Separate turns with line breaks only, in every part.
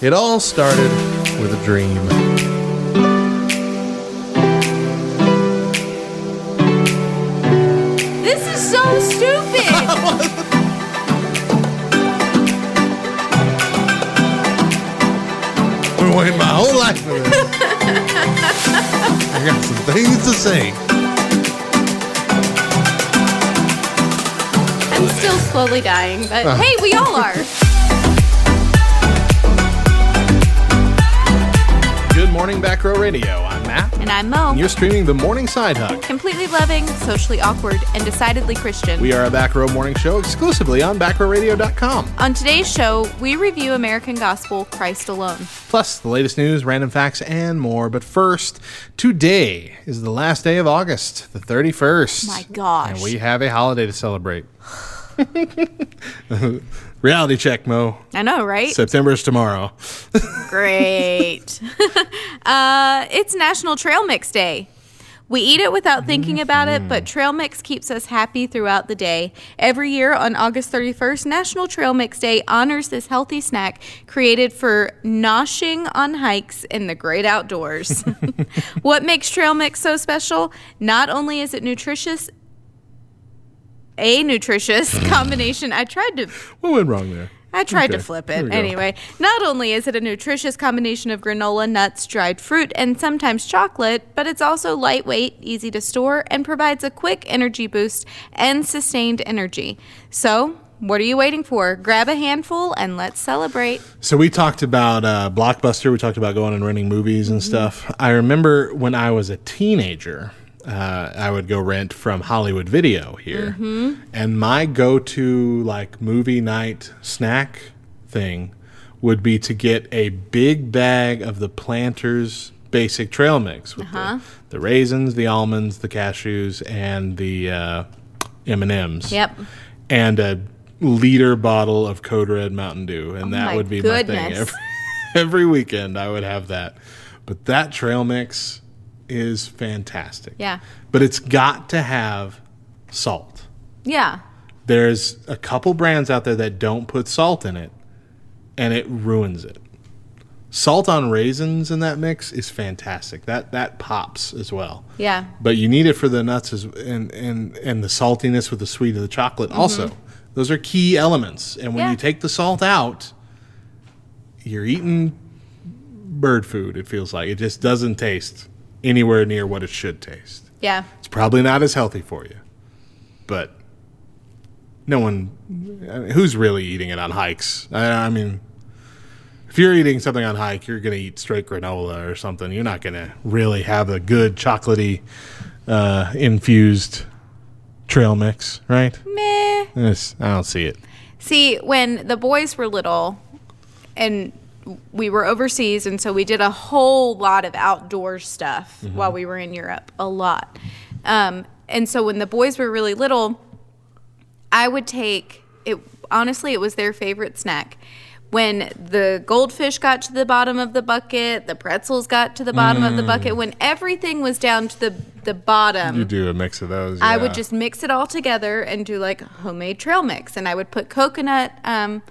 It all started with a dream.
This is so stupid.
I've been waiting my whole life for this. I got some things to say.
I'm still slowly dying, but
Uh.
hey, we all are.
Morning, Back Row Radio. I'm Matt.
And I'm Mo.
And you're streaming the Morning Side Hug.
Completely loving, socially awkward, and decidedly Christian.
We are a Back Row morning show exclusively on backrowradio.com.
On today's show, we review American Gospel Christ Alone.
Plus, the latest news, random facts, and more. But first, today is the last day of August, the 31st.
My gosh.
And we have a holiday to celebrate. Reality check, Mo.
I know, right?
September is tomorrow.
Great. uh, it's National Trail Mix Day. We eat it without thinking about it, but trail mix keeps us happy throughout the day. Every year on August 31st, National Trail Mix Day honors this healthy snack created for noshing on hikes in the great outdoors. what makes trail mix so special? Not only is it nutritious, a nutritious combination. I tried to
What went wrong there?
I tried to flip it. Anyway, not only is it a nutritious combination of granola, nuts, dried fruit, and sometimes chocolate, but it's also lightweight, easy to store, and provides a quick energy boost and sustained energy. So, what are you waiting for? Grab a handful and let's celebrate.
So we talked about uh, Blockbuster. We talked about going and renting movies and stuff. I remember when I was a teenager, uh, I would go rent from Hollywood Video here, and my go-to like movie night snack thing would be to get a big bag of the Planters basic trail mix with the, the raisins, the almonds, the cashews, and the uh, M and M's
Yep.
and a liter bottle of Code Red Mountain Dew, and that
Oh my
would be my thing. Every, every weekend, I would have that. But that trail mix is fantastic.
Yeah.
But it's got to have salt.
Yeah.
There's a couple brands out there that don't put salt in it, and it ruins it. Salt on raisins in that mix is fantastic. That that pops as well
Yeah.
but you need it for the nuts as, and, and, and the saltiness with the sweet of the chocolate also. Those are key elements. And when
Mm-hmm. Yeah.
you take the salt out, you're eating bird food, it feels like. It just doesn't taste anywhere near what it should taste.
Yeah.
It's probably not as healthy for you, but no one, I mean, who's really eating it on hikes? I, I mean, if you're eating something on hike, you're going to eat straight granola or something. You're not going to really have a good chocolatey uh, infused trail mix, right?
Meh.
It's- I don't see it.
See, when the boys were little and we were overseas, and so we did a whole lot of outdoor stuff while we were in Europe, a lot. Um, and so when the boys were really little, I would take it. Honestly, it was their favorite snack. When the goldfish got to the bottom of the bucket, the pretzels got to the bottom of the bucket, when everything was down to the the bottom,
You do a mix of those.
I would just mix it all together and do like homemade trail mix, and I would put coconut um,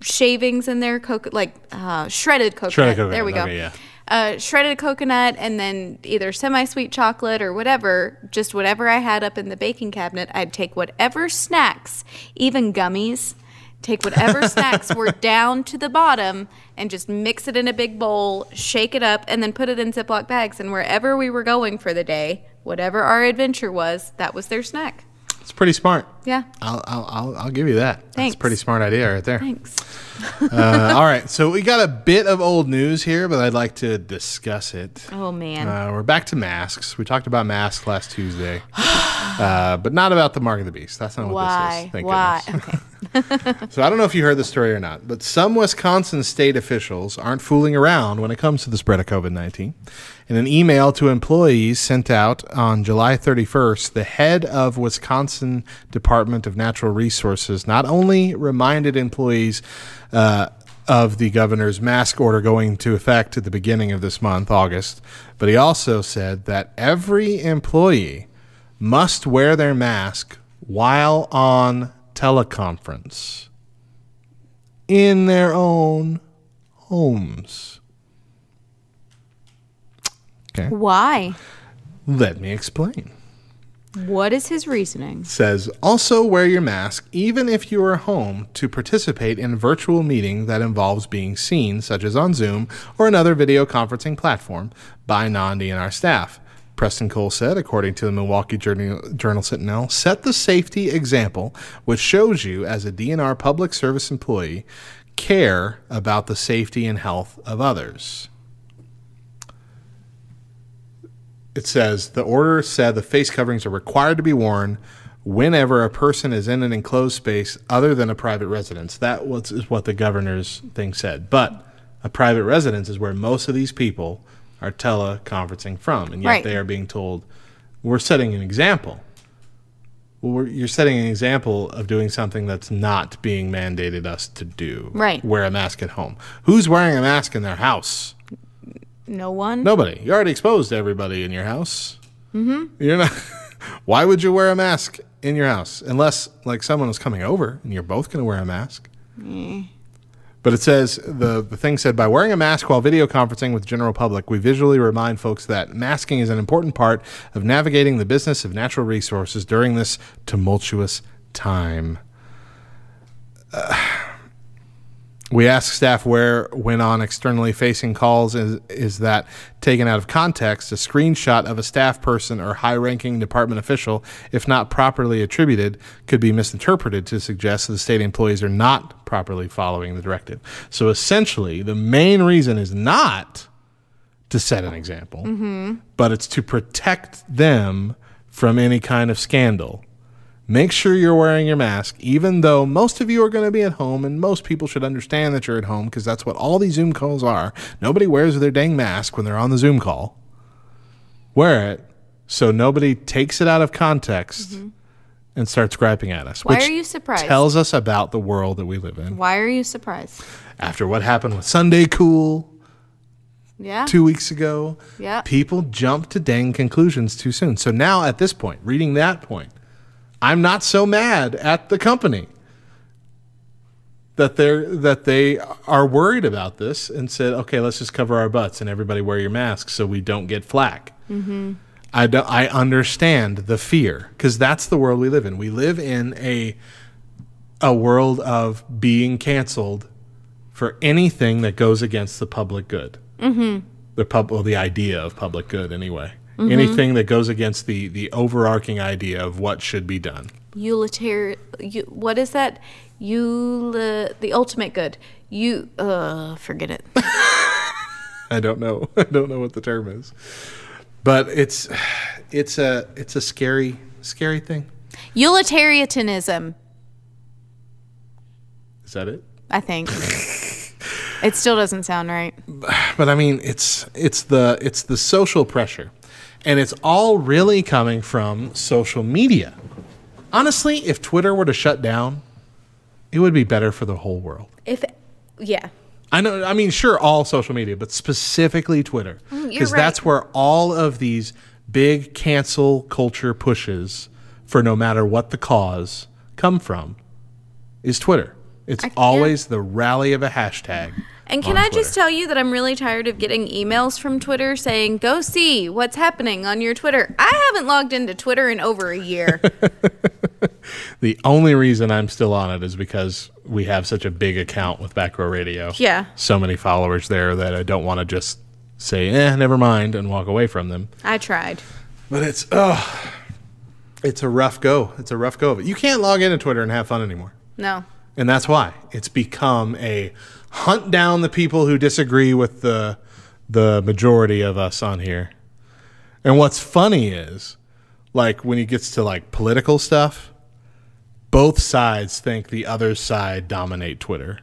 shavings in there, coco- like uh, shredded coconut.
Shredded coconut,
There we go.
okay, yeah.
Uh, shredded coconut, and then either semi-sweet chocolate or whatever, just whatever I had up in the baking cabinet. I'd take whatever snacks, even gummies. Take whatever snacks were down to the bottom and just mix it in a big bowl, shake it up, and then put it in Ziploc bags. And wherever we were going for the day, whatever our adventure was, that was their snack.
It's pretty smart.
Yeah.
I'll, I'll, I'll, I'll give you that. That's
Thanks.
a pretty smart idea right there.
Thanks.
Uh, all right. So we got a bit of old news here, but I'd like to discuss it.
Oh man.
Uh, we're back to masks. We talked about masks last Tuesday, uh, but not about the mark of the beast. That's not what
Why?
this is. Thank
Why? Okay.
So I don't know if you heard the story or not, but some Wisconsin state officials aren't fooling around when it comes to the spread of COVID 19. In an email to employees sent out on July 31st, the head of Wisconsin Department of Natural Resources not only reminded employees uh, of the governor's mask order going into effect at the beginning of this month, August, but he also said that every employee must wear their mask while on teleconference in their own homes. Okay,
Why?
let me explain.
What is his reasoning?
says also wear your mask even if you are home to participate in virtual meeting that involves being seen such as on zoom or another video conferencing platform by non-dnr staff preston cole said according to the milwaukee journal, journal sentinel set the safety example which shows you as a dnr public service employee care about the safety and health of others it says the order said the face coverings are required to be worn whenever a person is in an enclosed space other than a private residence. That was is what the governor's thing said. But a private residence is where most of these people are teleconferencing from, and yet
Right.
they are being told we're setting an example. Well, we're, you're setting an example of doing something that's not being mandated us to do.
Right.
Wear a mask at home. Who's wearing a mask in their house?
No one?
Nobody. You're already exposed to everybody in your house. Mm-hmm. You're not. Why would you wear a mask in your house unless like someone was coming over and you're both going to wear a mask? But it says the the thing said by wearing a mask while video conferencing with the general public, we visually remind folks that masking is an important part of navigating the business of natural resources during this tumultuous time. We ask staff where, when on externally facing calls, is, is that taken out of context, a screenshot of a staff person or high ranking department official, if not properly attributed, could be misinterpreted to suggest that the state employees are not properly following the directive. So essentially, the main reason is not to set an example, mm-hmm. but it's to protect them from any kind of scandal. Make sure you're wearing your mask, even though most of you are going to be at home, and most people should understand that you're at home because that's what all these Zoom calls are. Nobody wears their dang mask when they're on the Zoom call. Wear it so nobody takes it out of context and starts griping at us.
Why are you surprised?
Tells us about the world that we live in.
Why are you surprised?
After what happened with Sunday Cool
Yeah.
two weeks ago,
Yeah.
people jump to dang conclusions too soon. So now at this point, reading that point, I'm not so mad at the company that they're that they are worried about this and said, okay, let's just cover our butts and everybody wear your masks so we don't get flack. Mm-hmm. I do, I understand the fear because that's the world we live in. We live in a a world of being canceled for anything that goes against the public good. Mm-hmm. The pub, well, the idea of public good, anyway. Anything that goes against the the overarching idea of what should be done.
Utilitarian. What is that? You the ultimate good. You uh forget it.
I don't know. I don't know what the term is, but it's it's a it's a scary scary thing.
Utilitarianism.
Is that it?
I think. it still doesn't sound right.
but I mean, it's it's the it's the social pressure, and it's all really coming from social media. Honestly, if Twitter were to shut down, it would be better for the whole world.
If yeah.
I know. I mean, sure, all social media, but specifically Twitter,
Mm,
because
right.
that's where all of these big cancel culture pushes for no matter what the cause come from. Is Twitter? It's
I- yeah.
always the rally of a hashtag.
And can I just tell you that I'm really tired of getting emails from Twitter saying, go see what's happening on your Twitter. I haven't logged into Twitter in over a year.
The only reason I'm still on it is because we have such a big account with Back Row Radio.
Yeah.
So many followers there that I don't want to just say, eh, never mind, and walk away from them.
I tried.
But it's, oh, it's a rough go. It's a rough go of it. You can't log into Twitter and have fun anymore.
No.
And that's why it's become a hunt down the people who disagree with the the majority of us on here. And what's funny is like when he gets to like political stuff, both sides think the other side dominate Twitter.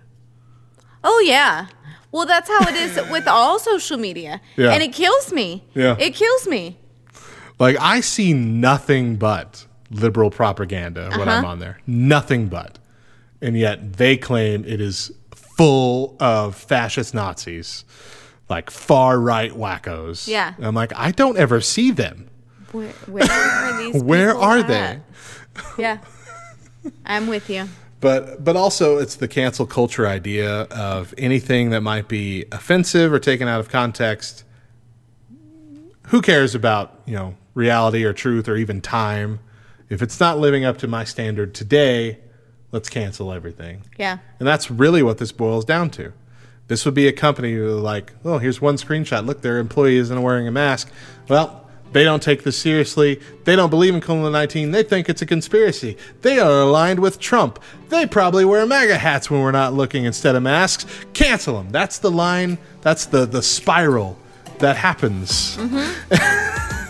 Oh, yeah. Well, that's how it is with all social media.
Yeah.
And it kills me.
Yeah.
It kills me.
Like I see nothing but liberal propaganda when uh-huh. I'm on there. Nothing but. And yet they claim it is full of fascist Nazis, like far right wackos.
Yeah.
And I'm like, I don't ever see them.
Where, where are these
Where are
at?
they?
Yeah. I'm with you.
But but also it's the cancel culture idea of anything that might be offensive or taken out of context. Who cares about, you know, reality or truth or even time? If it's not living up to my standard today, let's cancel everything.
Yeah.
And that's really what this boils down to. This would be a company who like, oh, here's one screenshot. Look, their employee isn't wearing a mask. Well, they don't take this seriously. They don't believe in COVID 19. They think it's a conspiracy. They are aligned with Trump. They probably wear MAGA hats when we're not looking instead of masks. Cancel them. That's the line, that's the, the spiral that happens. Mm-hmm.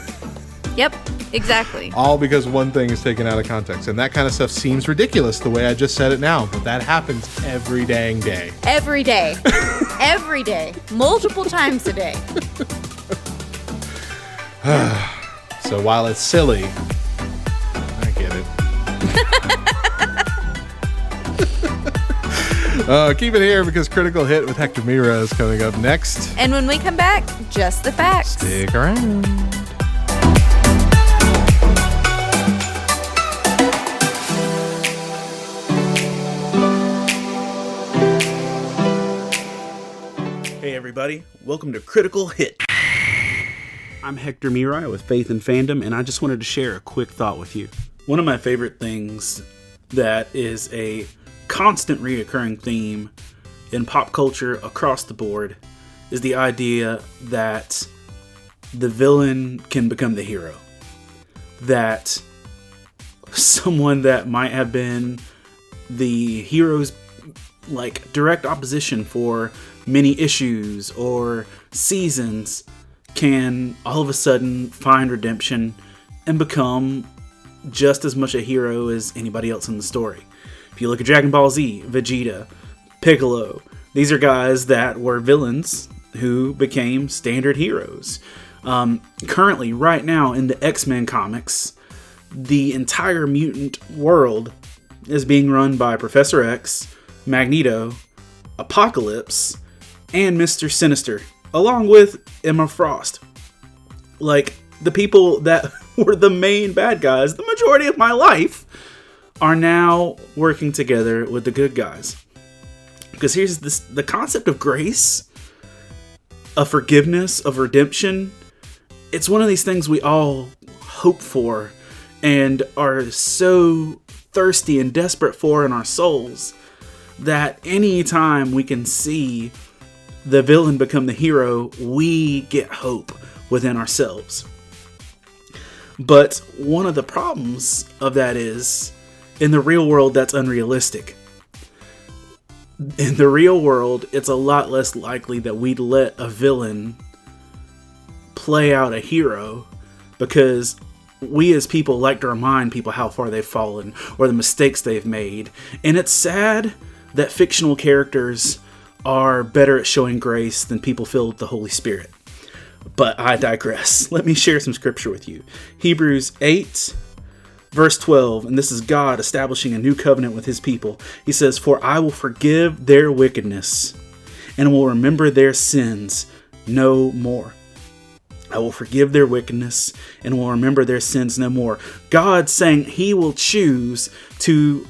Yep. Exactly.
All because one thing is taken out of context. And that kind of stuff seems ridiculous the way I just said it now, but that happens every dang day.
Every day. Every day. Multiple times a day.
So while it's silly, I get it. uh, keep it here because Critical Hit with Hector Mirai is coming up next.
And when we come back, just the facts.
Stick around.
Everybody, welcome to Critical Hit. I'm Hector Mirai with Faith and Fandom, and I just wanted to share a quick thought with you. One of my favorite things that is a constant reoccurring theme in pop culture across the board is the idea that the villain can become the hero. That someone that might have been the hero's like direct opposition for many issues or seasons can all of a sudden find redemption and become just as much a hero as anybody else in the story. If you look at Dragon Ball Z, Vegeta, Piccolo, these are guys that were villains who became standard heroes. Um, currently, right now in the X Men comics, the entire mutant world is being run by Professor X, Magneto, Apocalypse, and Mr. Sinister, along with Emma Frost. Like, the people that were the main bad guys the majority of my life are now working together with the good guys. Because here's this the concept of grace, of forgiveness, of redemption. It's one of these things we all hope for and are so thirsty and desperate for in our souls that anytime we can see the villain become the hero, we get hope within ourselves. But one of the problems of that is in the real world, that's unrealistic. In the real world, it's a lot less likely that we'd let a villain play out a hero because we as people like to remind people how far they've fallen or the mistakes they've made. And it's sad that fictional characters are better at showing grace than people filled with the Holy Spirit. But I digress. Let me share some scripture with you. Hebrews 8, verse 12, and this is God establishing a new covenant with his people. He says, For I will forgive their wickedness and will remember their sins no more. I will forgive their wickedness and will remember their sins no more. God saying he will choose to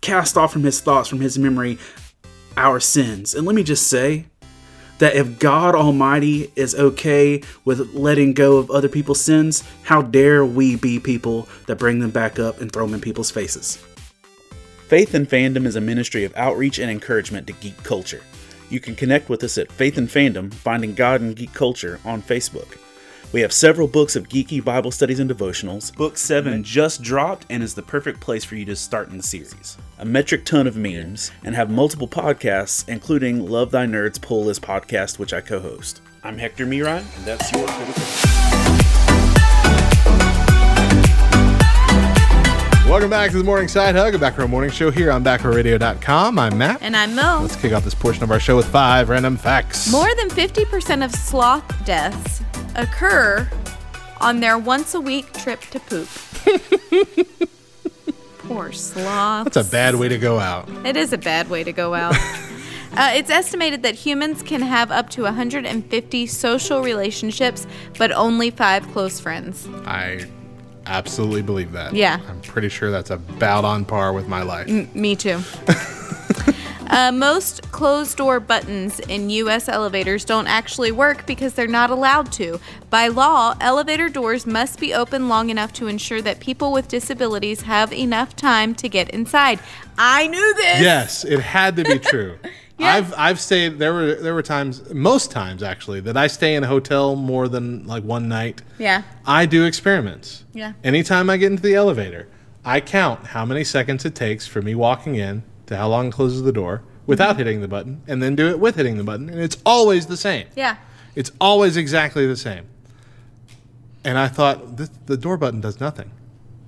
cast off from his thoughts, from his memory, our sins. And let me just say that if God Almighty is okay with letting go of other people's sins, how dare we be people that bring them back up and throw them in people's faces? Faith and Fandom is a ministry of outreach and encouragement to geek culture. You can connect with us at Faith and Fandom, Finding God in Geek Culture on Facebook. We have several books of geeky Bible studies and devotionals. Book 7 just dropped and is the perfect place for you to start in the series. A metric ton of memes, and have multiple podcasts, including Love Thy Nerds Pull List podcast, which I co host. I'm Hector Mirai, and that's your critical.
Welcome back to the Morning Side Hug, a Back Row Morning Show here on BackRowRadio.com. I'm Matt.
And I'm Mo.
Let's kick off this portion of our show with five random facts.
More than 50% of sloth deaths occur on their once a week trip to poop. Poor sloths.
That's a bad way to go out.
It is a bad way to go out. Uh, it's estimated that humans can have up to 150 social relationships, but only five close friends.
I absolutely believe that.
Yeah.
I'm pretty sure that's about on par with my life.
Me too. Uh, most closed door buttons in U.S. elevators don't actually work because they're not allowed to. By law, elevator doors must be open long enough to ensure that people with disabilities have enough time to get inside. I knew this.
Yes, it had to be true.
Yes.
I've I've stayed there were there were times most times actually that I stay in a hotel more than like one night.
Yeah.
I do experiments.
Yeah.
Anytime I get into the elevator, I count how many seconds it takes for me walking in to how long it closes the door without
Mm-hmm.
hitting the button, and then do it with hitting the button, and it's always the same.
Yeah.
It's always exactly the same. And I thought this, the door button does nothing.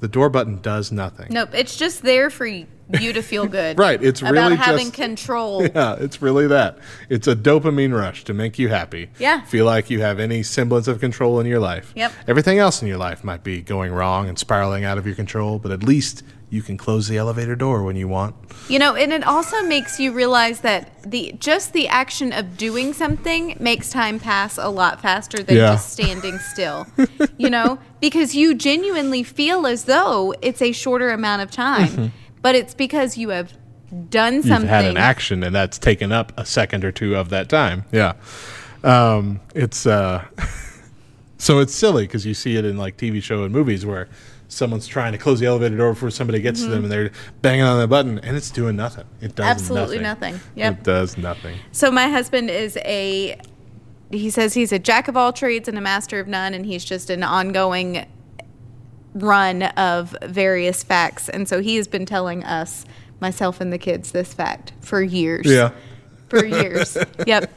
The door button does nothing.
Nope. It's just there for you to feel good.
Right, it's really
about
really
having
just-
control.
Yeah, it's really that. It's a dopamine rush to make you happy.
Yeah.
Feel like you have any semblance of control in your life.
Yep.
Everything else in your life might be going wrong and spiraling out of your control, but at least you can close the elevator door when you want.
You know, and it also makes you realize that the just the action of doing something makes time pass a lot faster than
Yeah.
just standing still. you know, because you genuinely feel as though it's a shorter amount of time, but it's because you have done
Mm-hmm. You've
something.
had an action and that's taken up a second or two of that time. Yeah. Um, it's uh so it's silly because you see it in like TV show and movies where someone's trying to close the elevator door before somebody gets to them and they're banging on the button and it's doing nothing. It does
Mm-hmm. Absolutely
nothing.
nothing. Yep.
It does nothing.
So my husband is a he says he's a jack of all trades and a master of none and he's just an ongoing run of various facts and so he has been telling us myself and the kids this fact for years.
Yeah.
For years. yep.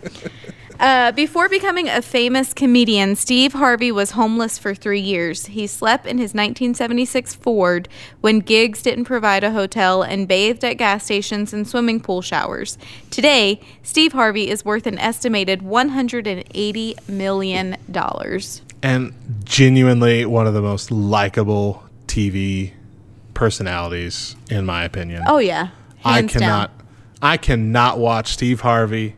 Uh, before becoming a famous comedian, Steve Harvey was homeless for three years. He slept in his 1976 Ford when gigs didn't provide a hotel and bathed at gas stations and swimming pool showers. Today, Steve Harvey is worth an estimated $180 million.
and genuinely one of the most likable TV personalities in my opinion.
Oh, yeah.
I cannot
down.
I cannot watch Steve Harvey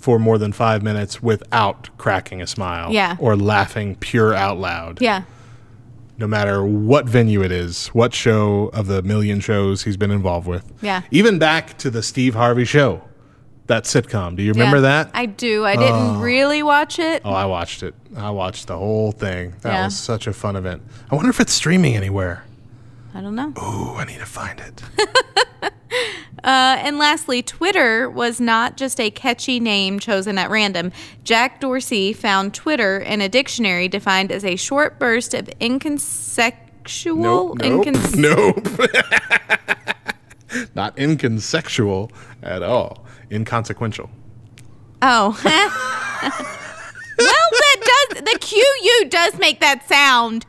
for more than 5 minutes without cracking a smile
Yeah.
or laughing pure out loud.
Yeah.
No matter what venue it is, what show of the million shows he's been involved with.
Yeah.
Even back to the Steve Harvey show. That sitcom. Do you remember
Yeah.
that?
I do. I didn't oh. really watch it.
Oh, I watched it. I watched the whole thing. That
Yeah.
was such a fun event. I wonder if it's streaming anywhere.
I don't know.
Ooh, I need to find it.
Uh, and lastly, Twitter was not just a catchy name chosen at random. Jack Dorsey found Twitter in a dictionary defined as a short burst of inconsequential.
Nope, nope,
incons-
nope. Not inconsequential at all. Inconsequential.
Oh. well, that does the QU does make that sound.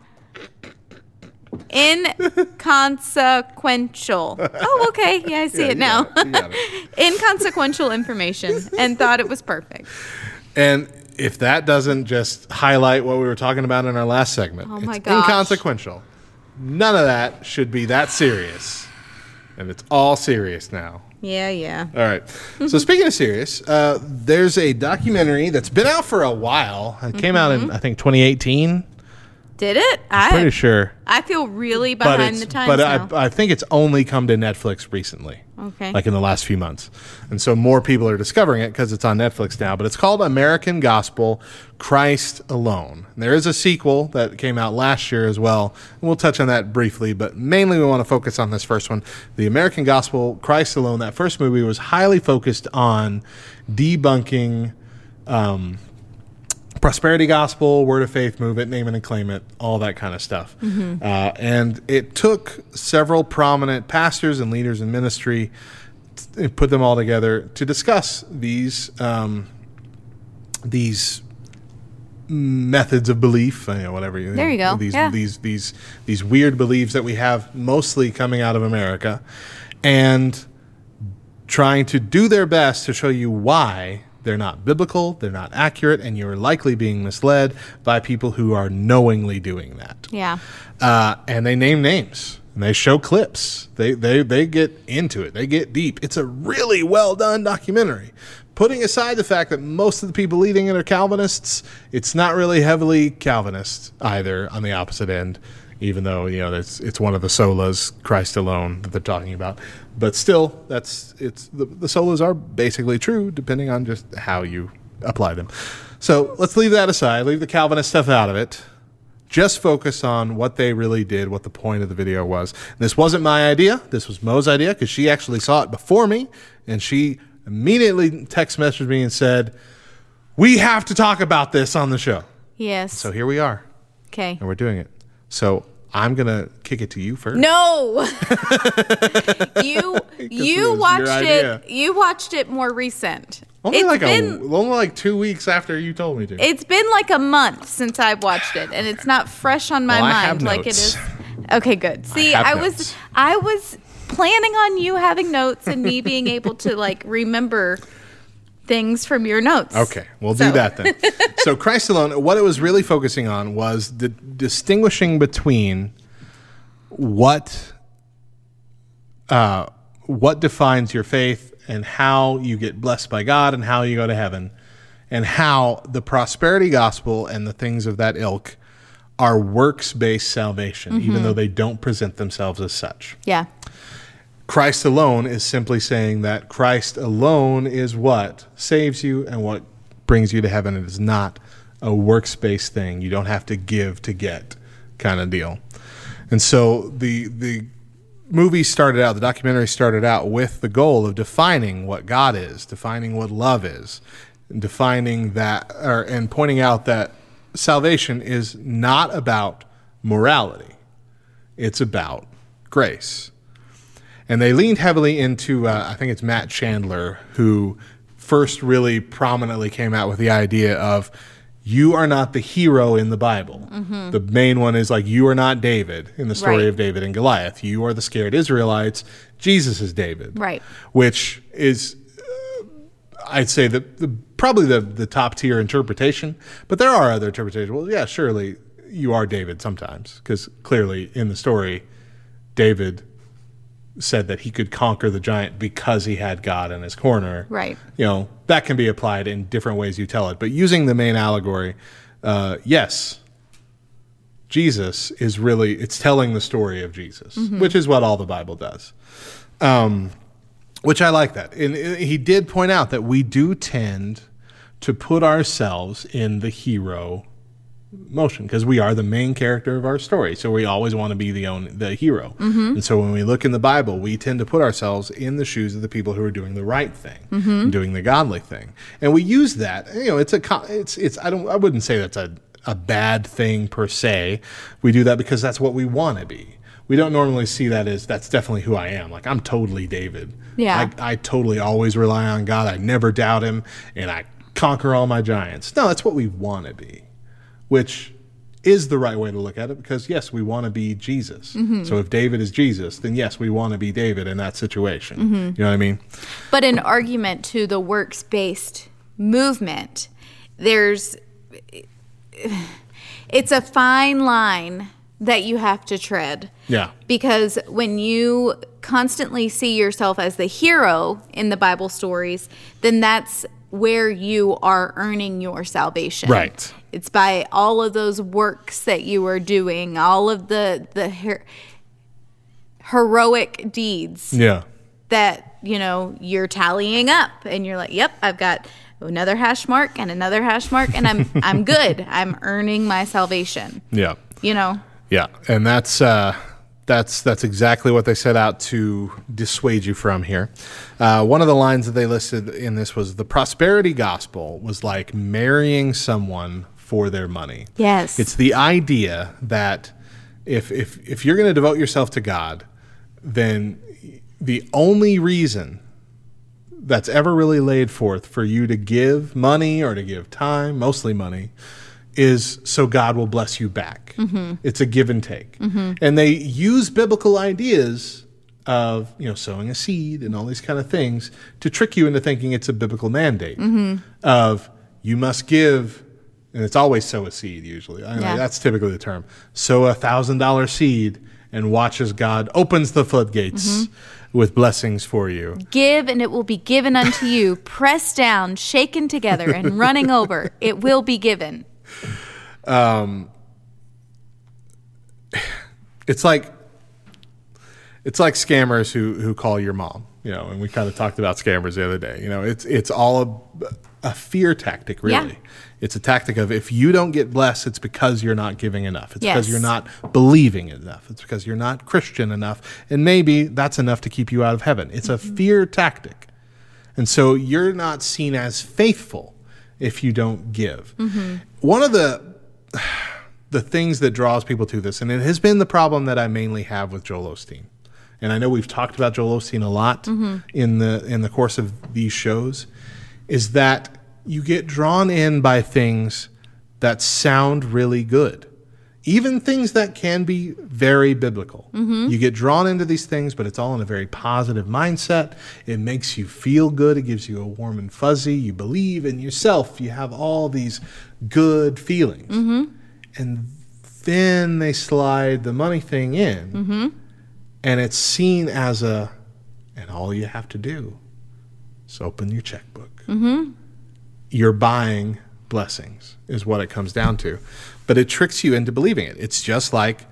Inconsequential. Oh, okay. Yeah, I see
Yeah,
it now.
it, you got it.
Inconsequential information, and thought it was perfect.
And if that doesn't just highlight what we were talking about in our last segment,
Oh my
it's
gosh.
inconsequential. None of that should be that serious. And it's all serious now.
Yeah, yeah.
All right. So speaking of serious, uh, there's a documentary that's been out for a while. It came out
Mm-hmm.
in I think 2018.
Did it? I'm
Pretty sure.
I feel really behind the times
but
now.
I, I think it's only come to Netflix recently.
Okay.
Like in the last few months. And so more people are discovering it because it's on Netflix now. But it's called American Gospel Christ Alone. And there is a sequel that came out last year as well. And we'll touch on that briefly, but mainly we want to focus on this first one. The American Gospel Christ Alone, that first movie was highly focused on debunking um, prosperity gospel, word of faith movement, name it and claim it, all that kind of stuff. Uh, and it took several prominent pastors and leaders in ministry, t- put them all together to discuss these um, these methods of belief, you know, whatever. You
There you go.
These
Yeah.
these these these weird beliefs that we have mostly coming out of America, and trying to do their best to show you why they're not biblical, they're not accurate, and you're likely being misled by people who are knowingly doing that.
yeah.
Uh, and they name names and they show clips. They, they, they get into it, they get deep. It's a really well done documentary. Putting aside the fact that most of the people leading it are Calvinists, it's not really heavily Calvinist either on the opposite end. Even though you know it's it's one of the solas, Christ alone, that they're talking about. But still, that's it's the, the solas are basically true, depending on just how you apply them. So let's leave that aside. Leave the Calvinist stuff out of it. Just focus on what they really did, what the point of the video was. This wasn't my idea. This was Mo's idea because she actually saw it before me, and she immediately text messaged me and said, "We have to talk about this on the show."
Yes.
So here we are,
okay.
and we're doing it. So I'm gonna kick it to you first.
No. you you watched it. You watched it more recent.
Only
It's
like
been
a only like two weeks after you told me to.
it's been like a month since I've watched it, and it's not fresh on my
Well, I have
mind like it is. Okay, good. See,
have
I, was
notes.
I was planning on you having notes and me being able to like remember things from your notes.
Okay, we'll
So-
do that then. so Christ alone, what it was really focusing on was the distinguishing between what uh, what defines your faith and how you get blessed by God and how you go to heaven, and how the prosperity gospel and the things of that ilk are works based salvation, even though they don't present themselves as such.
Yeah.
Christ alone is simply saying that Christ alone is what saves you and what brings you to heaven. It is not a works based thing. You don't have to give to get kind of deal. And so the the movie started out, the documentary started out with the goal of defining what God is, defining what love is, defining that or and pointing out that salvation is not about morality. It's about grace and they leaned heavily into uh, I think it's Matt Chandler who first really prominently came out with the idea of you are not the hero in the Bible. The main one is like you are not David in the story
Right.
of David and Goliath. You are the scared Israelites. Jesus is David.
Right.
Which is uh, I'd say the, the probably the the top tier interpretation, but there are other interpretations. Well, yeah, surely you are David sometimes because clearly in the story David said that he could conquer the giant because he had God in his corner.
Right.
You know, that can be applied in different ways you tell it. But using the main allegory, uh, yes, Jesus is really, it's telling the story of Jesus, which is what all the Bible does. Um, which I like that. And uh, he did point out that we do tend to put ourselves in the hero motion because we are the main character of our story. So we always want to be the own the hero. Mm-hmm. And so when we look in the Bible, we tend to put ourselves in the shoes of the people who are doing the right thing, and doing the godly thing, and we use that. You know, it's a it's it's I don't I wouldn't say that's a a bad thing per se. We do that because that's what we want to be. We don't normally see that as that's definitely who I am. Like I'm totally David.
Yeah.
I, I totally always rely on God. I never doubt him and I conquer all my giants. No, that's what we want to be which is the right way to look at it because yes, we want to be Jesus. Mm-hmm. So if David is Jesus, then yes, we want to be David in that situation. Mm-hmm. You know what I mean?
But an argument to the works based movement, there's it's a fine line that you have to tread.
Yeah.
Because when you constantly see yourself as the hero in the Bible stories, then that's where you are earning your salvation.
Right.
It's by all of those works that you are doing, all of the the her- heroic deeds
Yeah.
that you know you're tallying up and you're like yep i've got another hash mark and another hash mark and i'm i'm good i'm earning my salvation
Yeah.
you know
Yeah. And that's uh that's that's exactly what they set out to dissuade you from here. Uh, one of the lines that they listed in this was the prosperity gospel was like marrying someone for their money.
Yes.
It's the idea that if if if you're going to devote yourself to God, then the only reason that's ever really laid forth for you to give money or to give time, mostly money, is so God will bless you back. Mm-hmm. It's a give and take. Mm-hmm. And they use biblical ideas of, you know, sowing a seed and all these kind of things to trick you into thinking it's a biblical mandate mm-hmm. of you must give and it's always sow a seed usually. I mean,
Yeah.
that's typically the term. Sow a thousand dollar seed and watch as God opens the floodgates with blessings for you.
give and it will be given unto you pressed down shaken together and running over it will be given Um,
it's like it's like scammers who who call your mom, you know, and we kind of talked about scammers the other day. You know, it's it's all a, a fear tactic, really.
Yeah.
It's a tactic of if you don't get blessed, it's because you're not giving enough. It's because you're not believing enough. It's because you're not Christian enough, and maybe that's enough to keep you out of heaven. It's a mm-hmm. fear tactic, and so you're not seen as faithful if you don't give. Mm-hmm. One of the the things that draws people to this, and it has been the problem that I mainly have with Joel Osteen. And I know we've talked about Joel Osteen a lot mm-hmm. in the in the course of these shows, is that you get drawn in by things that sound really good. Even things that can be very biblical. Mm-hmm. You get drawn into these things, but it's all in a very positive mindset. It makes you feel good. It gives you a warm and fuzzy. You believe in yourself. You have all these good feelings mm-hmm. and then they slide the money thing in mm-hmm. and it's seen as a and all you have to do is open your checkbook Mm-hmm. you're buying blessings is what it comes down to. But it tricks you into believing it. It's just like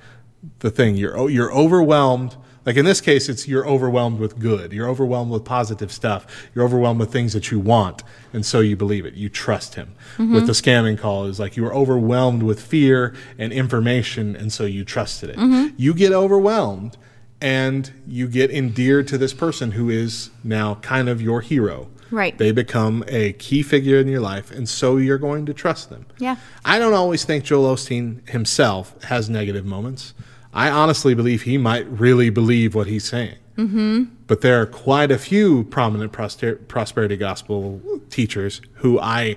the thing. You're oh, you're overwhelmed. Like in this case it's you're overwhelmed with good. You're overwhelmed with positive stuff. You're overwhelmed with things that you want and so you believe it. You trust him. Mm-hmm. With the scamming call is like you were overwhelmed with fear and information and so you trusted it. Mm-hmm. You get overwhelmed and you get endeared to this person who is now kind of your hero
Right.
they become a key figure in your life and so you're going to trust them
Yeah.
I don't always think Joel Osteen himself has negative moments. I honestly believe he might really believe what he's saying. Mm-hmm. But there are quite a few prominent proster- prosperity gospel teachers who I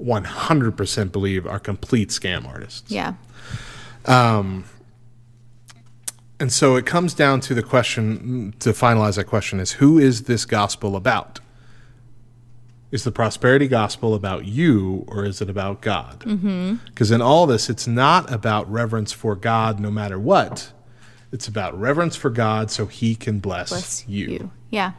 100% believe are complete scam artists.
Yeah.
Um, And so it comes down to the question to finalize that question is who is this gospel about? Is the prosperity gospel about you or is it about God? Because in all this, it's not about reverence for God no matter what. It's about reverence for God so he can bless,
Bless
you.
you. Yeah.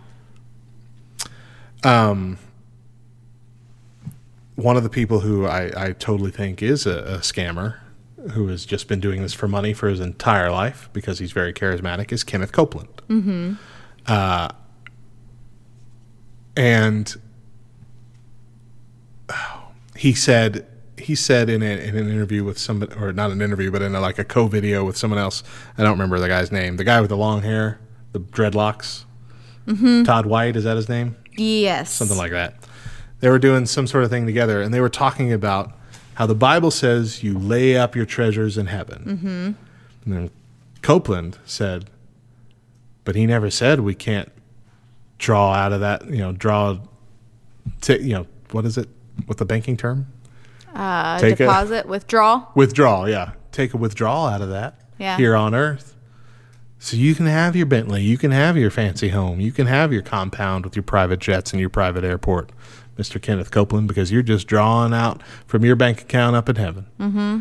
One of the people who I, I totally think is a, a scammer who has just been doing this for money for his entire life because he's very charismatic is Kenneth Copeland. Mm-hmm. Uh, and he said he said in, a, in an interview with somebody or not an interview but in a, like a co-video with someone else i don't remember the guy's name the guy with the long hair the dreadlocks todd white is that his name
Yes.
something like that. They were doing some sort of thing together, and they were talking about how the Bible says you lay up your treasures in heaven. Mm-hmm. And then Copeland said, but he never said we can't draw out of that. You know, draw. T- you know, what is it? What the banking term?
uh,
Take a-
deposit, withdrawal.
Withdrawal. Yeah, take a withdrawal out of that.
Yeah.
Here on Earth. So you can have your Bentley, you can have your fancy home, you can have your compound with your private jets and your private airport, Mr. Kenneth Copeland, because you're just drawing out from your bank account up in heaven. Mm-hmm.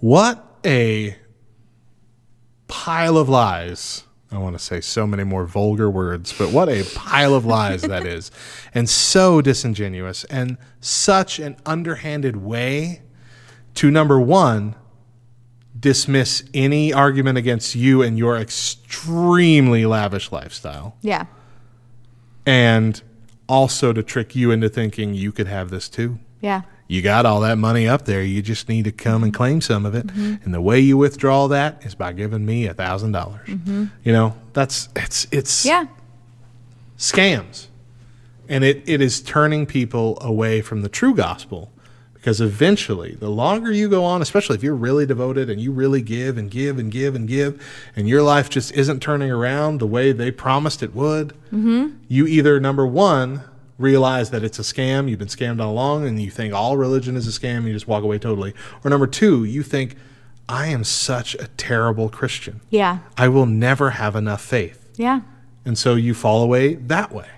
What a pile of lies. I want to say so many more vulgar words, but what a pile of lies that is. And so disingenuous and such an underhanded way to number one, dismiss any argument against you and your extremely lavish lifestyle,
Yeah.
and also to trick you into thinking you could have this too.
Yeah.
You got all that money up there. You just need to come and claim some of it. Mm-hmm. And the way you withdraw that is by giving me a thousand dollars. Mm-hmm. You know, that's it's it's
Yeah.
scams. And it, it is turning people away from the true gospel because eventually, the longer you go on, especially if you're really devoted and you really give and give and give and give, and your life just isn't turning around the way they promised it would, mm-hmm. you either, number one, realize that it's a scam, you've been scammed all along, and you think all religion is a scam, and you just walk away totally. Or number two, you think, I am such a terrible Christian.
Yeah.
I will never have enough faith.
Yeah.
And so you fall away that way.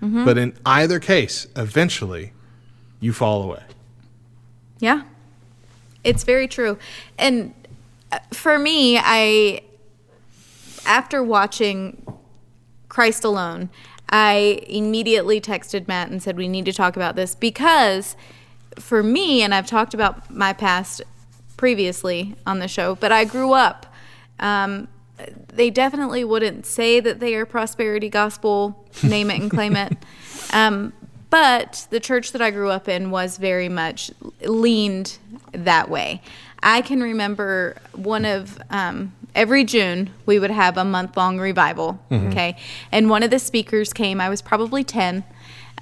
But in either case, eventually you fall away.
Yeah. It's very true. And uh, for me, I after watching Christ Alone, I immediately texted Matt and said we need to talk about this because for me and I've talked about my past previously on the show, but I grew up um, they definitely wouldn't say that they are prosperity gospel, name it and claim it. Um, but the church that I grew up in was very much leaned that way. I can remember one of um, every June we would have a month long revival. Okay, and one of the speakers came. I was probably ten.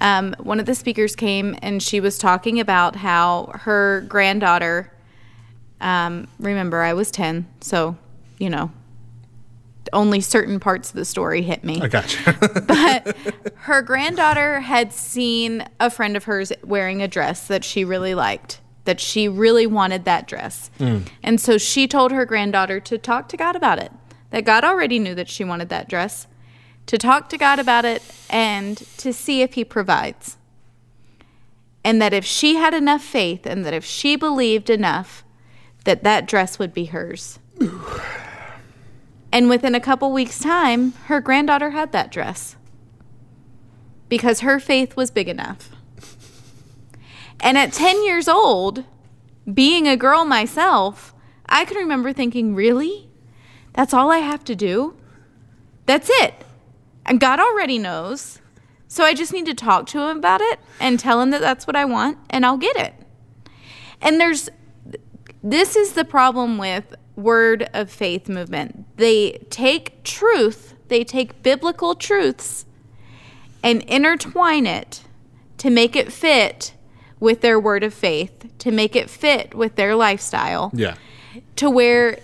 Um, one of the speakers came and she was talking about how her granddaughter. Um, remember, I was ten, so you know, only certain parts of the story hit me
I got you.
but her granddaughter had seen a friend of hers wearing a dress that she really liked that she really wanted that dress. Mm. And so she told her granddaughter to talk to god about it that god already knew that she wanted that dress to talk to god about it and to see if he provides. And that if she had enough faith and that if she believed enough that that dress would be hers. And within a couple weeks' time, her granddaughter had that dress because her faith was big enough. And at 10 years old, being a girl myself, I can remember thinking, really? That's all I have to do? That's it. And God already knows. So I just need to talk to him about it and tell him that that's what I want, and I'll get it. And there's this is the problem with word of faith movement. They take truth, they take biblical truths and intertwine it to make it fit with their word of faith, to make it fit with their lifestyle,
yeah.
to where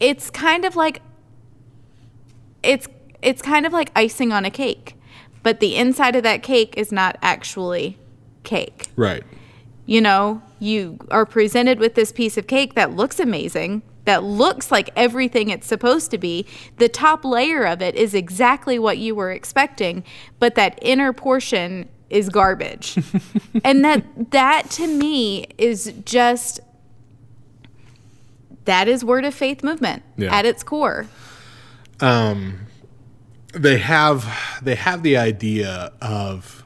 it's kind of like it's it's kind of like icing on a cake, but the inside of that cake is not actually cake
Right.
you know, you are presented with this piece of cake that looks amazing, that looks like everything it's supposed to be. The top layer of it is exactly what you were expecting, but that inner portion is garbage. and that that to me is just that is word of faith movement
Yeah.
at its core.
Um they have they have the idea of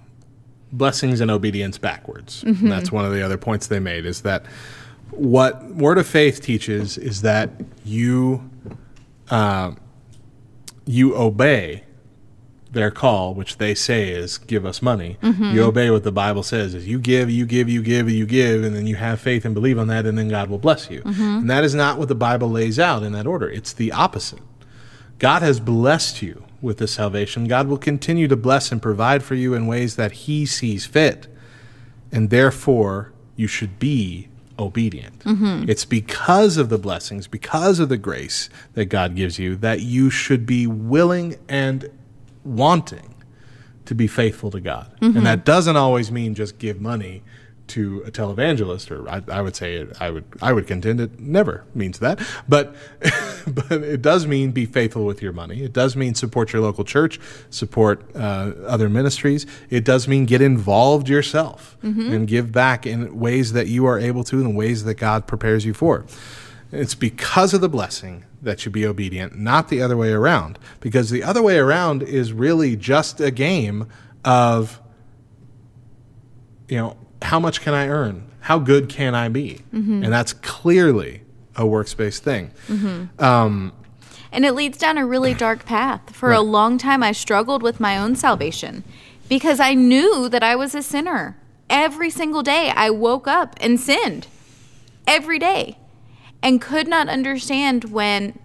blessings and obedience backwards. And that's one of the other points they made is that what word of faith teaches is that you uh, you obey their call, which they say is give us money. Mm-hmm. You obey what the Bible says is you give, you give, you give, you give, and then you have faith and believe on that, and then God will bless you. Mm-hmm. And that is not what the Bible lays out in that order. It's the opposite. God has blessed you with this salvation. God will continue to bless and provide for you in ways that He sees fit. And therefore, you should be obedient. Mm-hmm. It's because of the blessings, because of the grace that God gives you, that you should be willing and wanting to be faithful to God. And that doesn't always mean just give money to a televangelist, or I, I would say it, I would I would contend it never means that, but but it does mean be faithful with your money. It does mean support your local church, support uh, other ministries. It does mean get involved yourself and give back in ways that you are able to, in ways that God prepares you for. It's because of the blessing that you be obedient, not the other way around. Because the other way around is really just a game of, you know, how much can I earn? How good can I be? Mm-hmm. And that's clearly a works based thing. Mm-hmm.
Um, and it leads down a really dark path. For a long time, I struggled with my own salvation because I knew that I was a sinner. Every single day, I woke up and sinned every day and could not understand when,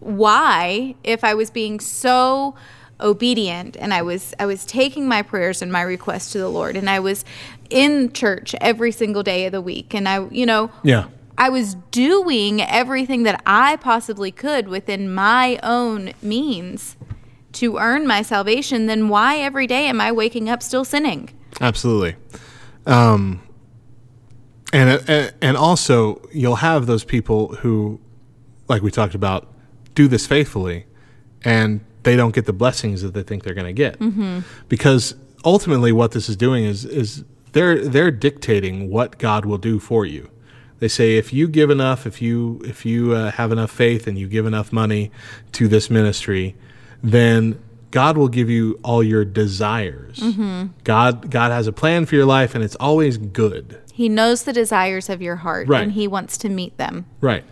why, if I was being so obedient and I was I was taking my prayers and my requests to the Lord and I was in church every single day of the week and I you know
Yeah.
I was doing everything that I possibly could within my own means to earn my salvation, then why every day am I waking up still sinning?
Absolutely. Um, and, and and also you'll have those people who, like we talked about, do this faithfully, and they don't get the blessings that they think they're going to get, mm-hmm. because ultimately what this is doing is is they're they're dictating what God will do for you. They say if you give enough, if you if you uh, have enough faith and you give enough money to this ministry, then God will give you all your desires. Mm-hmm. God God has a plan for your life, and it's always good.
He knows the desires of your heart
Right.
and he wants to meet them.
Right.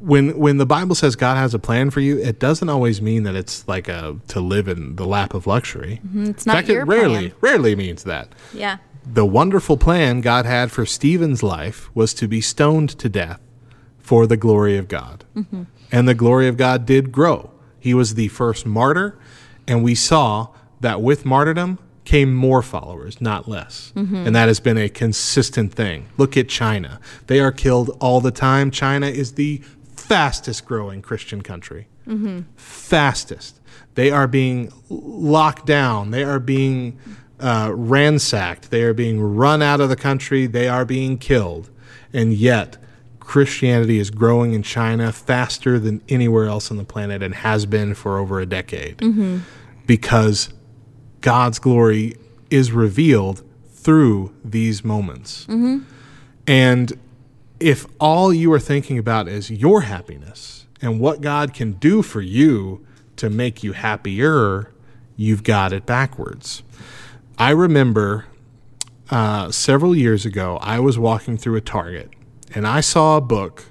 when when the Bible says God has a plan for you, it doesn't always mean that it's like a to live in the lap of luxury. Mm-hmm.
It's
In
not
fact,
your
it rarely
plan.
rarely means that.
Yeah.
The wonderful plan God had for Stephen's life was to be stoned to death for the glory of God. Mm-hmm. And the glory of God did grow. He was the first martyr, and we saw that with martyrdom came more followers, not less. Mm-hmm. And that has been a consistent thing. Look at China. They are killed all the time. China is the fastest growing Christian country. Mm-hmm. Fastest. They are being locked down. They are being uh, ransacked. They are being run out of the country. They are being killed. And yet, Christianity is growing in China faster than anywhere else on the planet and has been for over a decade. Mm-hmm. Because God's glory is revealed through these moments. And if all you are thinking about is your happiness and what God can do for you to make you happier, you've got it backwards. I remember uh, several years ago, I was walking through a Target and I saw a book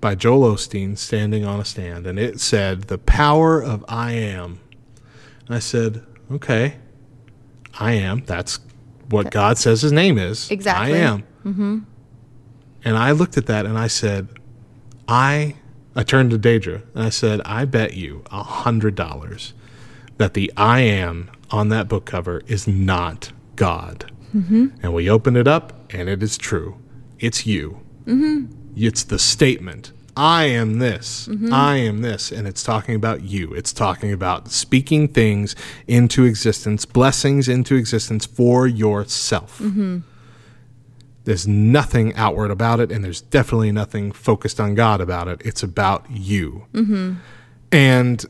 by Joel Osteen standing on a stand, and it said, The Power of I Am. And I said, Okay, I am. That's what God says his name is.
Exactly.
I am. Mm-hmm. And I looked at that and I said, I, I turned to Deidre and I said, I bet you a hundred dollars that the I am on that book cover is not God. And we opened it up and it is true. It's you. Mm-hmm. It's the statement. I am this. I am this. And it's talking about you. It's talking about speaking things into existence, blessings into existence for yourself. There's nothing outward about it, and there's definitely nothing focused on God about it. It's about you. And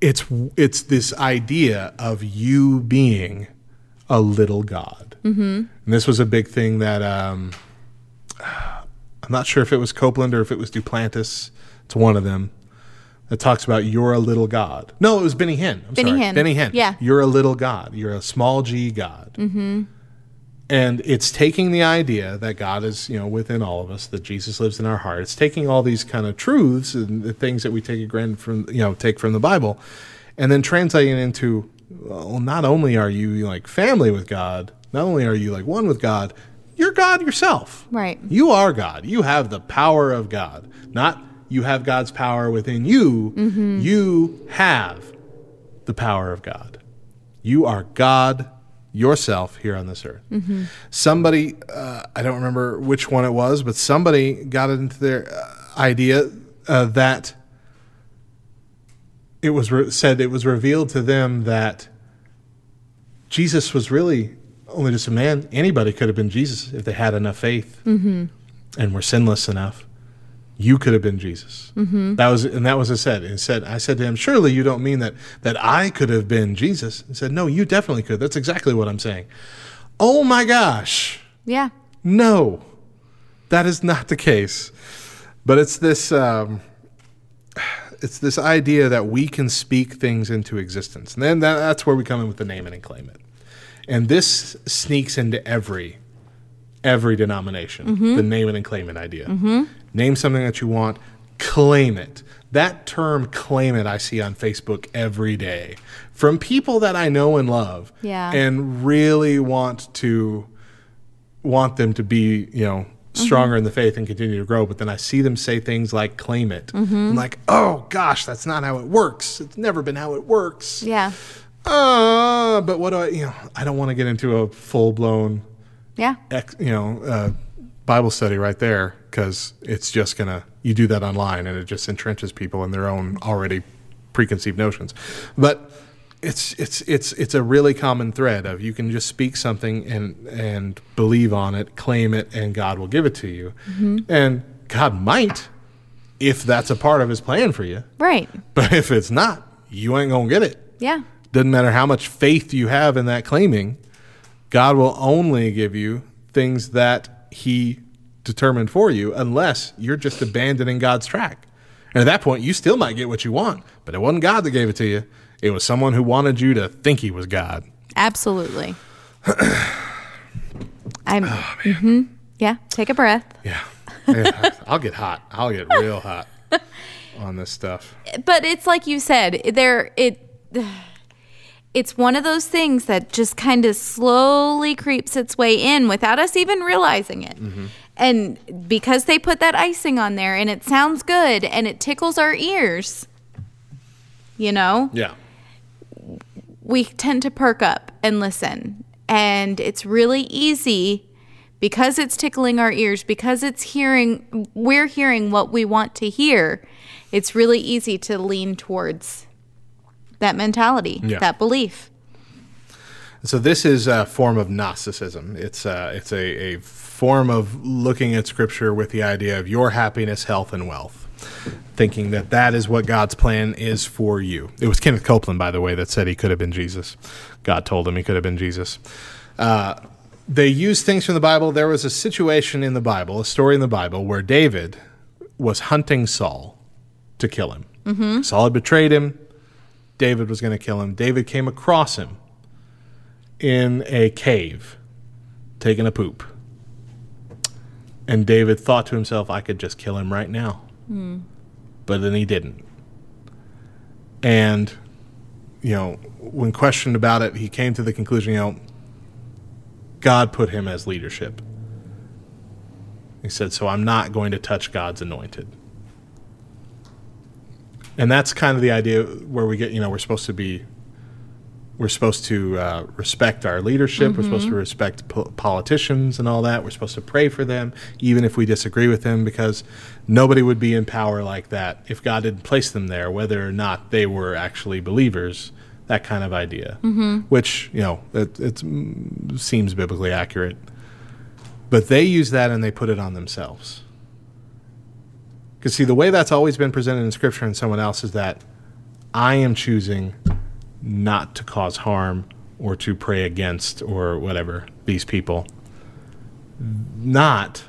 it's it's this idea of you being a little God. Mm-hmm. And this was a big thing that um, I'm not sure if it was Copeland or if it was Duplantis. It's one of them that talks about you're a little God. No, it was Benny Hinn. I'm
Benny
sorry.
Hinn.
Benny Hinn.
Yeah.
You're a little God. You're a small g God. Mm-hmm. And it's taking the idea that God is, you know, within all of us, that Jesus lives in our heart. It's taking all these kind of truths and the things that we take granted from, you know, take from the Bible, and then translating it into, well, not only are you like family with God, not only are you like one with God, you're God yourself.
Right.
You are God. You have the power of God. Not you have God's power within you. You have the power of God. You are God yourself here on this earth. Somebody, uh, I don't remember which one it was, but somebody got into their uh, idea uh, that it was re- said it was revealed to them that Jesus was really only just a man. Anybody could have been Jesus if they had enough faith and were sinless enough. You could have been Jesus. Mm-hmm. That was, and that was it said. It said, I said to him, "Surely you don't mean that that I could have been Jesus." He said, "No, you definitely could. That's exactly what I'm saying." Oh my gosh!
Yeah.
No, that is not the case. But it's this um, it's this idea that we can speak things into existence, and then that, that's where we come in with the name it and claim it. And this sneaks into every every denomination, mm-hmm. the name it and claim it idea. Mm-hmm. Name something that you want, claim it. That term claim it I see on Facebook every day from people that I know and love
Yeah.
and really want to want them to be, you know, mm-hmm. stronger in the faith and continue to grow. But then I see them say things like claim it. I'm like, oh gosh, that's not how it works. It's never been how it works.
Yeah.
Uh, but what do I, you know, I don't want to get into a full blown,
Yeah.
ex, you know, uh, Bible study right there because it's just going to, you do that online and it just entrenches people in their own already preconceived notions. But it's, it's, it's, it's a really common thread of you can just speak something and, and believe on it, claim it, and God will give it to you. And God might if that's a part of his plan for you.
Right.
But if it's not, you ain't going to get it.
Yeah.
Doesn't matter how much faith you have in that claiming, God will only give you things that He determined for you unless you're just abandoning God's track. And at that point, you still might get what you want, but it wasn't God that gave it to you. It was someone who wanted you to think He was God.
Absolutely. I'm. mhm. Yeah. Take a breath.
Yeah. Yeah, I'll get hot. I'll get real hot on this stuff.
but it's like you said there it it's one of those things that just kind of slowly creeps its way in without us even realizing it mm-hmm. and because they put that icing on there and it sounds good and it tickles our ears you know
Yeah.
we tend to perk up and listen. And it's really easy because it's tickling our ears, because it's hearing, we're hearing what we want to hear. It's really easy to lean towards that mentality,
Yeah.
that belief.
So this is a form of Gnosticism. It's a, it's a, a form of looking at Scripture with the idea of your happiness, health, and wealth, thinking that that is what God's plan is for you. It was Kenneth Copeland, by the way, that said he could have been Jesus. God told him he could have been Jesus. Uh, they use things from the Bible. There was a situation in the Bible, a story in the Bible, where David was hunting Saul to kill him. Saul had betrayed him. David was going to kill him. David came across him in a cave taking a poop. And David thought to himself, I could just kill him right now. Hmm. But then he didn't. And, you know, when questioned about it, he came to the conclusion, you know, God put him as leadership. He said, So I'm not going to touch God's anointed. And that's kind of the idea where we get, you know, we're supposed to be we're supposed to uh, respect our leadership. We're supposed to respect po- politicians and all that. We're supposed to pray for them, even if we disagree with them, because nobody would be in power like that if God didn't place them there, whether or not they were actually believers. That kind of idea, which you know, it, it's mm, seems biblically accurate. But they use that and they put it on themselves. Because see, the way that's always been presented in Scripture and someone else is that I am choosing not to cause harm or to pray against or whatever these people. Not,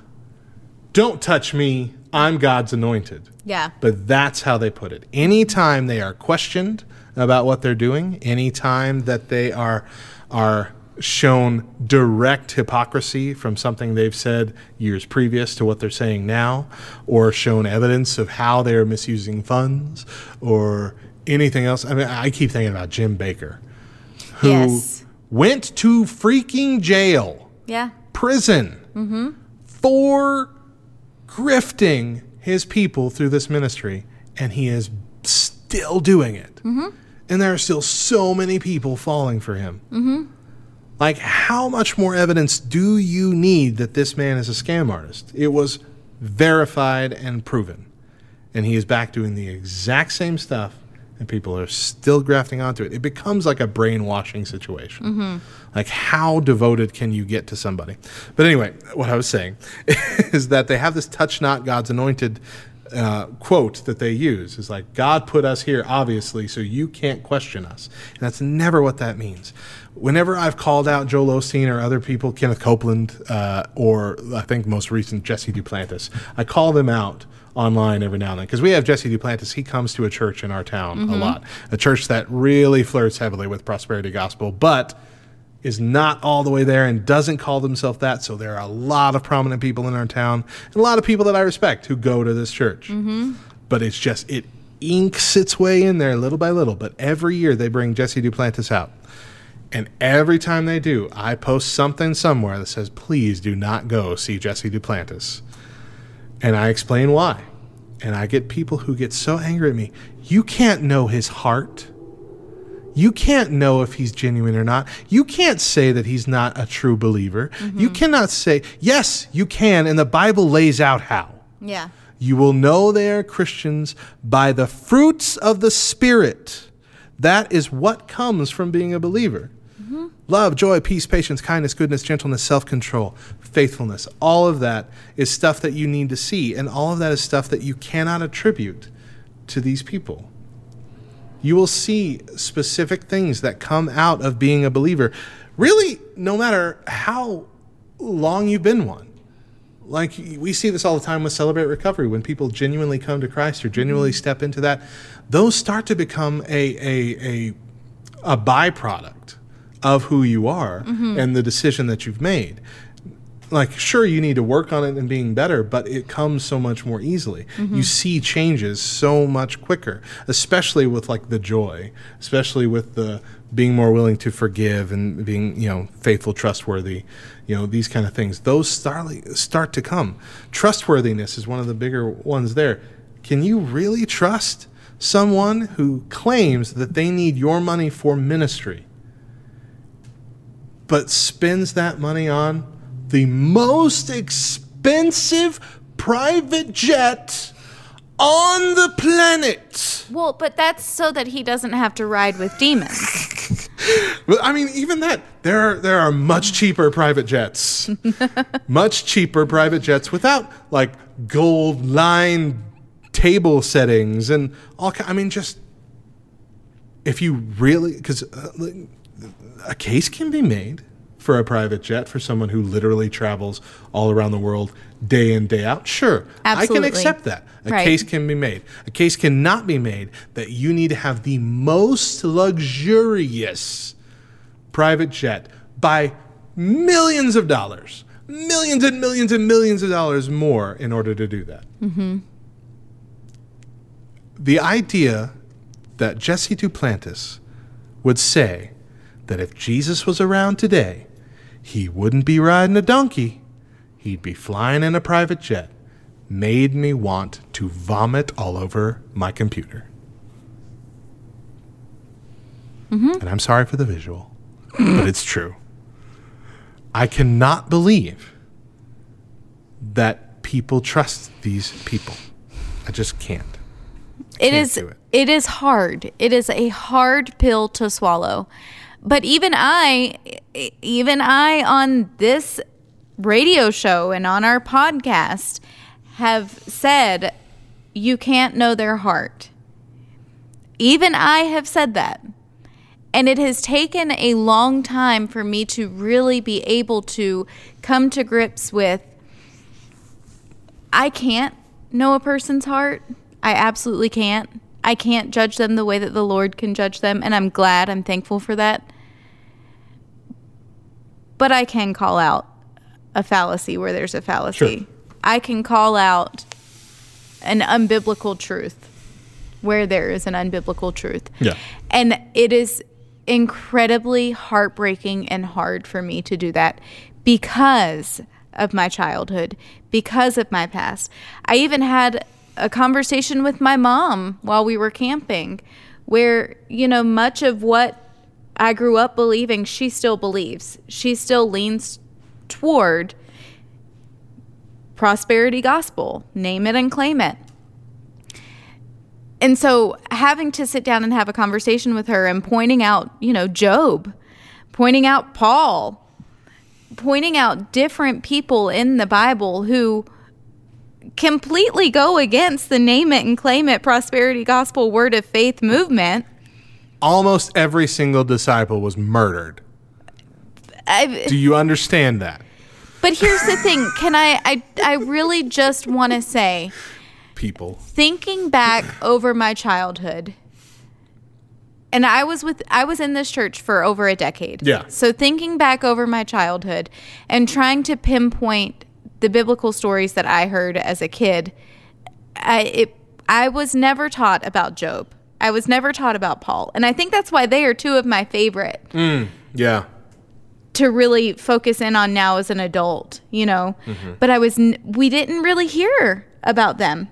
don't touch me, I'm God's anointed.
Yeah.
But that's how they put it. Anytime they are questioned about what they're doing, anytime that they are are shown direct hypocrisy from something they've said years previous to what they're saying now, or shown evidence of how they're misusing funds or anything else. I mean, I keep thinking about Jim Bakker, who
Yes.
went to freaking jail
Yeah.
prison mm-hmm. for grifting his people through this ministry, and he is still doing it. Mm-hmm. And there are still so many people falling for him. Mm-hmm. Like, how much more evidence do you need that this man is a scam artist? It was verified and proven. And he is back doing the exact same stuff, and people are still grafting onto it. It becomes like a brainwashing situation. Mm-hmm. Like, how devoted can you get to somebody? But anyway, what I was saying is that they have this touch not God's anointed uh, quote that they use is like God put us here obviously so you can't question us. And that's never what that means. Whenever I've called out Joel Osteen or other people Kenneth Copeland uh, or I think most recent Jesse Duplantis I call them out online every now and then. Because we have Jesse Duplantis. He comes to a church in our town a lot a church that really flirts heavily with prosperity gospel but is not all the way there and doesn't call themselves that. So there are a lot of prominent people in our town and a lot of people that I respect who go to this church. Mm-hmm. But it's just, it inks its way in there little by little. But every year they bring Jesse Duplantis out. And every time they do, I post something somewhere that says, please do not go see Jesse Duplantis. And I explain why. And I get people who get so angry at me. You can't know his heart. You can't know if he's genuine or not. You can't say that he's not a true believer. Mm-hmm. You cannot say, yes, you can, and the Bible lays out how.
Yeah.
You will know they are Christians by the fruits of the Spirit. That is what comes from being a believer. Mm-hmm. Love, joy, peace, patience, kindness, goodness, gentleness, self control, faithfulness. All of that is stuff that you need to see, and all of that is stuff that you cannot attribute to these people you will see specific things that come out of being a believer. Really, no matter how long you've been one. Like we see this all the time with Celebrate Recovery when people genuinely come to Christ or genuinely mm-hmm. step into that, those start to become a a a, a byproduct of who you are mm-hmm. and the decision that you've made. Like sure you need to work on it and being better, but it comes so much more easily. You mm-hmm. see changes so much quicker, especially with like the joy, especially with the being more willing to forgive and being you know faithful, trustworthy, you know these kind of things. Those start start to come. Trustworthiness is one of the bigger ones there. Can you really trust someone who claims that they need your money for ministry? but spends that money on the most expensive private jet on the planet.
Well, but that's so that he doesn't have to ride with demons.
Well, I mean, even that there are there are much cheaper private jets, much cheaper private jets without like gold line table settings and all. I mean, just if you really because uh, a case can be made for a private jet for someone who literally travels all around the world day in day out. Sure, I can accept that. A
Right.
case can be made. A case cannot be made that you need to have the most luxurious private jet by millions of dollars, millions and millions and millions of dollars more in order to do that. Mm-hmm. The idea that Jesse Duplantis would say that if Jesus was around today, he wouldn't be riding a donkey, he'd be flying in a private jet, made me want to vomit all over my computer. Mm-hmm. And I'm sorry for the visual, but it's true. I cannot believe that people trust these people. I just can't.
it
can't
is,
it.
it is hard. It is a hard pill to swallow. But even I even I on this radio show and on our podcast have said you can't know their heart. Even I have said that. And it has taken a long time for me to really be able to come to grips with I can't know a person's heart. I absolutely can't. I can't judge them the way that the Lord can judge them, and I'm glad, I'm thankful for that. But I can call out a fallacy where there's a fallacy.
Sure.
I can call out an unbiblical truth where there is an unbiblical truth.
Yeah.
And it is incredibly heartbreaking and hard for me to do that because of my childhood, because of my past. I even had a conversation with my mom while we were camping where, you know, much of what I grew up believing, she still believes. She still leans toward prosperity gospel, name it and claim it. And so having to sit down and have a conversation with her and pointing out, you know, Job, pointing out Paul, pointing out different people in the Bible who completely go against the name it and claim it prosperity gospel word of faith movement.
Almost every single disciple was murdered.
I,
Do you understand that?
but here's the thing can I, I, I really just want to say,
People.
thinking back over my childhood and I was with I was in this church for over a decade.
Yeah.
So thinking back over my childhood and trying to pinpoint the biblical stories that I heard as a kid, I it, I was never taught about Job. I was never taught about Paul. And I think that's why they are two of my favorite
Yeah.
to really focus in on now as an adult, you know.
Mm-hmm.
But I was n- we didn't really hear about them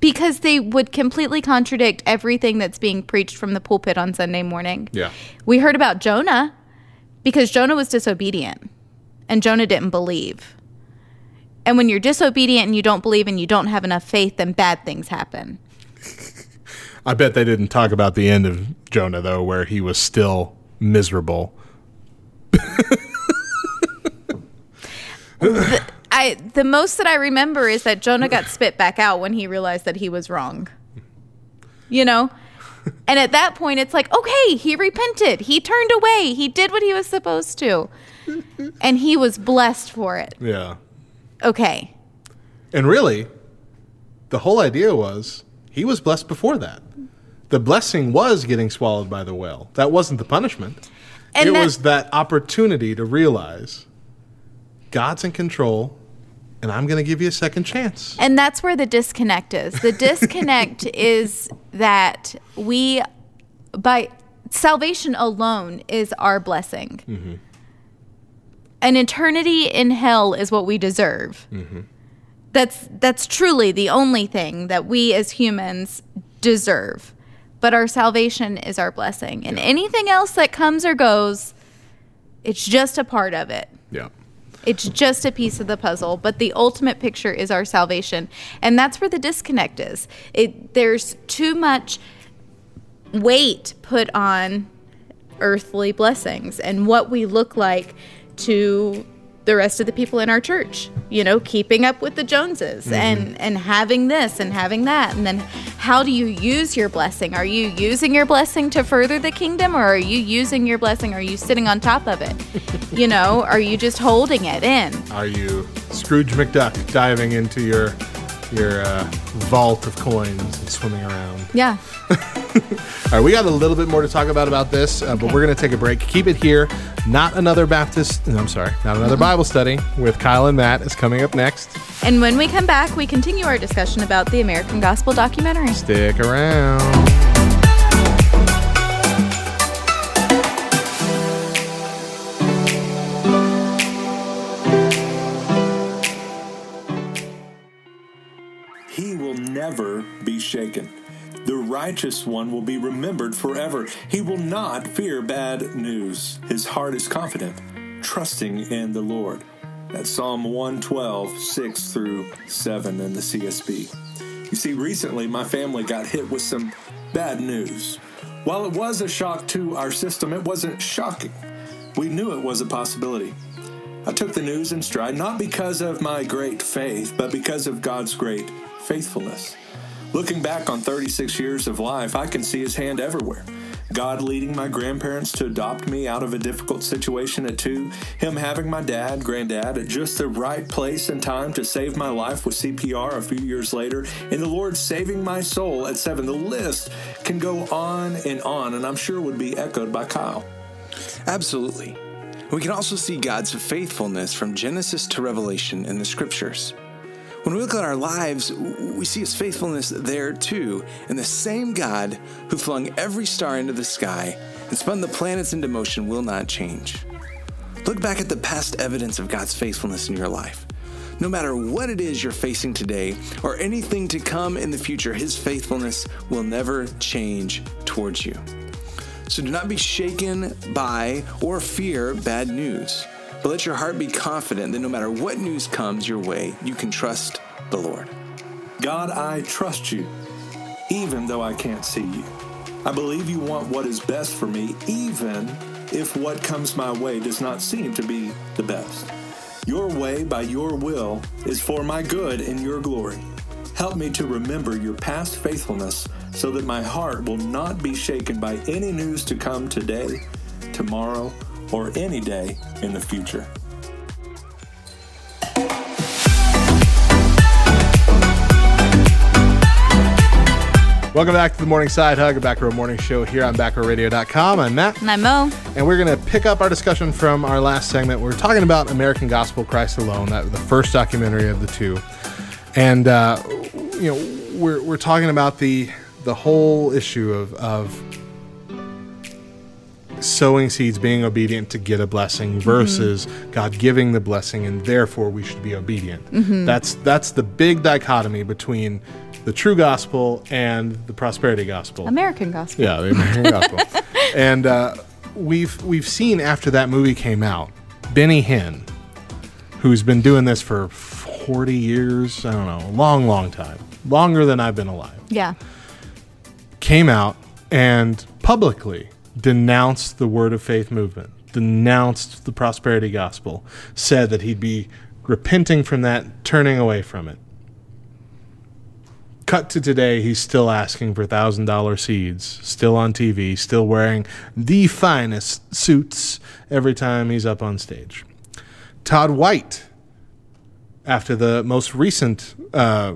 because they would completely contradict everything that's being preached from the pulpit on Sunday morning.
Yeah.
We heard about Jonah because Jonah was disobedient and Jonah didn't believe. And when you're disobedient and you don't believe and you don't have enough faith, then bad things happen.
I bet they didn't talk about the end of Jonah though, where he was still miserable.
I the most that I remember is that Jonah got spit back out when he realized that he was wrong. You know? And at that point it's like, okay, he repented. He turned away. He did what he was supposed to. And he was blessed for it.
Yeah.
Okay.
And really, the whole idea was he was blessed before that. The blessing was getting swallowed by the whale. That wasn't the punishment.
And
it
that-
was that opportunity to realize God's in control, and I'm going to give you a second chance.
And that's where the disconnect is. The disconnect is that we, by salvation alone, is our blessing.
Mm-hmm.
An eternity in hell is what we deserve.
Mm-hmm.
That's that's truly the only thing that we as humans deserve. But our salvation is our blessing, and anything else that comes or goes, it's just a part of it.
Yeah.
It's just a piece of the puzzle, but the ultimate picture is our salvation. And that's where the disconnect is. It there's too much weight put on earthly blessings and what we look like to the rest of the people in our church. You know, keeping up with the Joneses mm-hmm. and and having this and having that. And then how do you use your blessing? Are you using your blessing to further the kingdom or are you using your blessing? Are you sitting on top of it? you know, are you just holding it in?
Are you Scrooge McDuck diving into your your uh, vault of coins and swimming around?
Yeah.
All right, we got a little bit more to talk about about this, uh, but we're going to take a break. Keep it here. Not another Baptist. No, I'm sorry, not another Bible study with Kyle and Matt is coming up next.
And when we come back, we continue our discussion about the American Gospel documentary.
Stick around.
Never be shaken. The righteous one will be remembered forever. He will not fear bad news. His heart is confident, trusting in the Lord. That's Psalm 112, 6 through 7 in the CSB. You see, recently my family got hit with some bad news. While it was a shock to our system, it wasn't shocking. We knew it was a possibility. I took the news in stride, not because of my great faith, but because of God's great faithfulness. Looking back on 36 years of life, I can see His hand everywhere. God leading my grandparents to adopt me out of a difficult situation at two, Him having my dad, granddad, at just the right place and time to save my life with CPR a few years later, and the Lord saving my soul at seven. The list can go on and on, and I'm sure would be echoed by Kyle.
Absolutely. We can also see God's faithfulness from Genesis to Revelation in the scriptures. When we look at our lives, we see his faithfulness there too. And the same God who flung every star into the sky and spun the planets into motion will not change. Look back at the past evidence of God's faithfulness in your life. No matter what it is you're facing today or anything to come in the future, his faithfulness will never change towards you. So do not be shaken by or fear bad news, but let your heart be confident that no matter what news comes your way, you can trust the Lord.
God, I trust you, even though I can't see you. I believe you want what is best for me, even if what comes my way does not seem to be the best. Your way, by your will, is for my good and your glory. Help me to remember your past faithfulness so that my heart will not be shaken by any news to come today, tomorrow, or any day in the future.
Welcome back to the Morning Sidehug, a Back Row Morning Show here on BackRowRadio.com. I'm Matt,
And I'm Mo.
and we're going to pick up our discussion from our last segment. We are talking about American Gospel, Christ Alone, that the first documentary of the two, and uh, you know we're we're talking about the the whole issue of of sowing seeds, being obedient to get a blessing versus God giving the blessing, and therefore we should be obedient. That's that's the big dichotomy between the true gospel and the prosperity gospel.
American Gospel.
Yeah, the American gospel. And uh, we've we've seen after that movie came out, Benny Hinn, who's been doing this for forty years. I don't know, a long, long time, longer than I've been alive
Yeah.
came out and publicly denounced the Word of Faith movement, denounced the prosperity gospel, said that he'd be repenting from that, turning away from it. Cut to today, he's still asking for $1,000 seeds, still on TV, still wearing the finest suits every time he's up on stage. Todd White, after the most recent uh,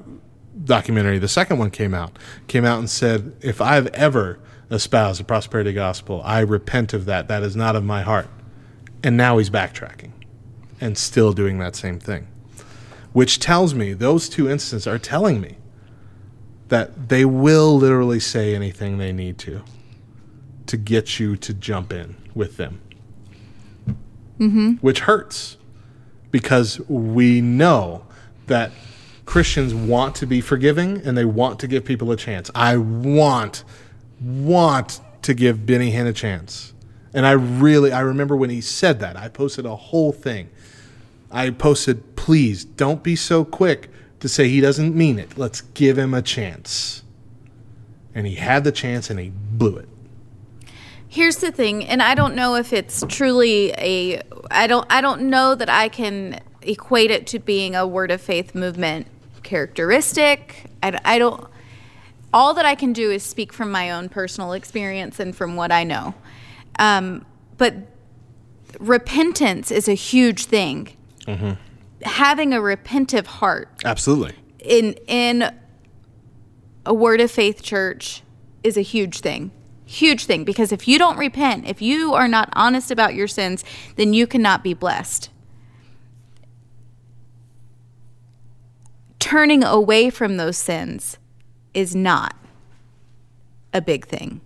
documentary, the second one came out, came out and said, If I've ever espoused the prosperity gospel, I repent of that. That is not of my heart. And now he's backtracking. and still doing that same thing. Which tells me those two instances are telling me that they will literally say anything they need to to get you to jump in with them. Mm-hmm. Which hurts because we know that Christians want to be forgiving and they want to give people a chance. I want, want to give Benny Hinn a chance. And I really, I remember when he said that, I posted a whole thing. I posted, please don't be so quick to say he doesn't mean it. Let's give him a chance. And he had the chance and he blew it.
Here's the thing, and I don't know if it's truly a I don't I don't know that I can equate it to being a word of faith movement characteristic. I, I don't all that I can do is speak from my own personal experience and from what I know. Um, but repentance is a huge thing. Having a repentive heart
Absolutely.
in in a word of faith church is a huge thing huge thing because if you don't repent if you are not honest about your sins then you cannot be blessed turning away from those sins is not a big thing.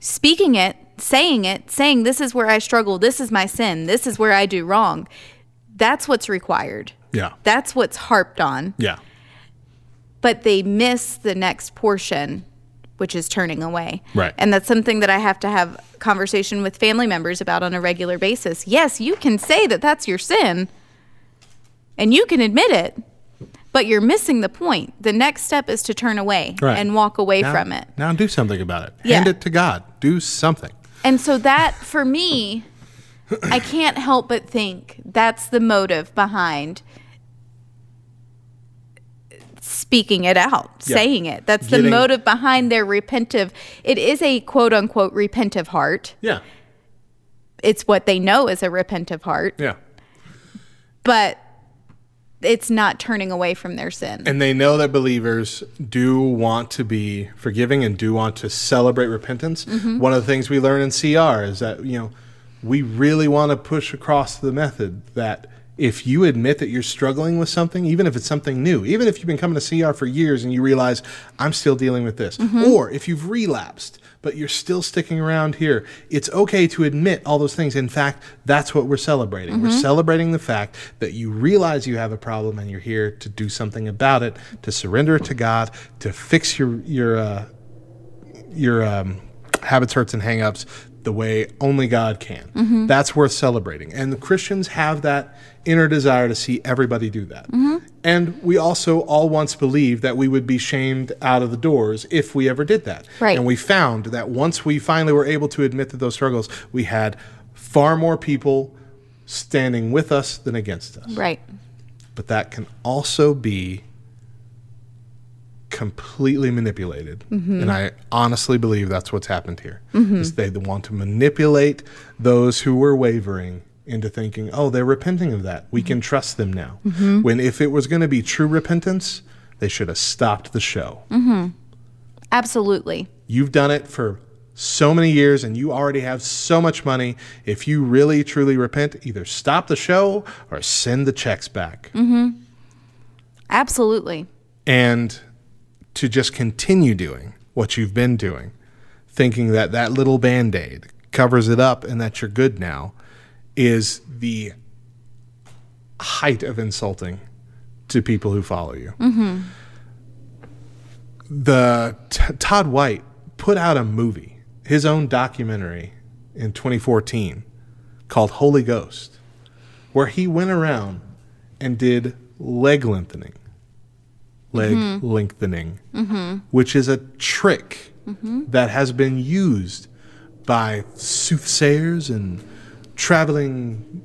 Speaking it saying it saying this is where i struggle. This is my sin. This is where i do wrong. That's what's required.
Yeah.
that's what's harped on.
Yeah.
but they miss the next portion which is turning away.
Right.
and that's something that i have to have conversation with family members about on a regular basis. Yes you can say that that's your sin and you can admit it but you're missing the point the next step is to turn away
Right.
and walk away
Now-
from it
Now do something about it.
Yeah.
Hand it to God. Do something.
and so that for me i can't help but think that's the motive behind speaking it out
Yeah.
saying it that's the motive behind their repentive it is a quote unquote repentive heart
Yeah.
it's what they know is a repentive heart
Yeah.
but it's not turning away from their sin
And they know that believers do want to be forgiving and do want to celebrate repentance.
Mm-hmm.
One of the things we learn in CR is that, you know, we really want to push across the method that if you admit that you're struggling with something, even if it's something new, even if you've been coming to CR for years and you realize I'm still dealing with this,
Mm-hmm.
or if you've relapsed but you're still sticking around here, it's okay to admit all those things. In fact, that's what we're celebrating. We're celebrating the fact that you realize you have a problem and you're here to do something about it, to surrender it to God, to fix your your uh, your um, habits, hurts, and hangups the way only God can. That's worth celebrating. And the Christians have that inner desire to see everybody do that. And we also all once believed that we would be shamed out of the doors if we ever did that.
Right.
And we found that once we finally were able to admit that those struggles, we had far more people standing with us than against us
right
but that can also be completely manipulated. Mm-hmm. And I honestly believe that's what's happened here. Mm-hmm. Is they want to manipulate those who were wavering into thinking, "Oh, they're repenting of that. We can mm-hmm. trust them now." Mm-hmm. When if it was going to be true repentance, they should have stopped the show. Mm-hmm.
absolutely
You've done it for so many years and you already have so much money. If you really truly repent, either stop the show or send the checks back.
absolutely
and to just continue doing what you've been doing, thinking that that little band aid covers it up and that you're good now, is the height of insulting to people who follow you. Mm-hmm. The T- Todd White put out a movie, his own documentary in 2014 called Holy Ghost, where he went around and did leg lengthening leg mm-hmm. lengthening, mm-hmm. which is a trick that has been used by soothsayers and traveling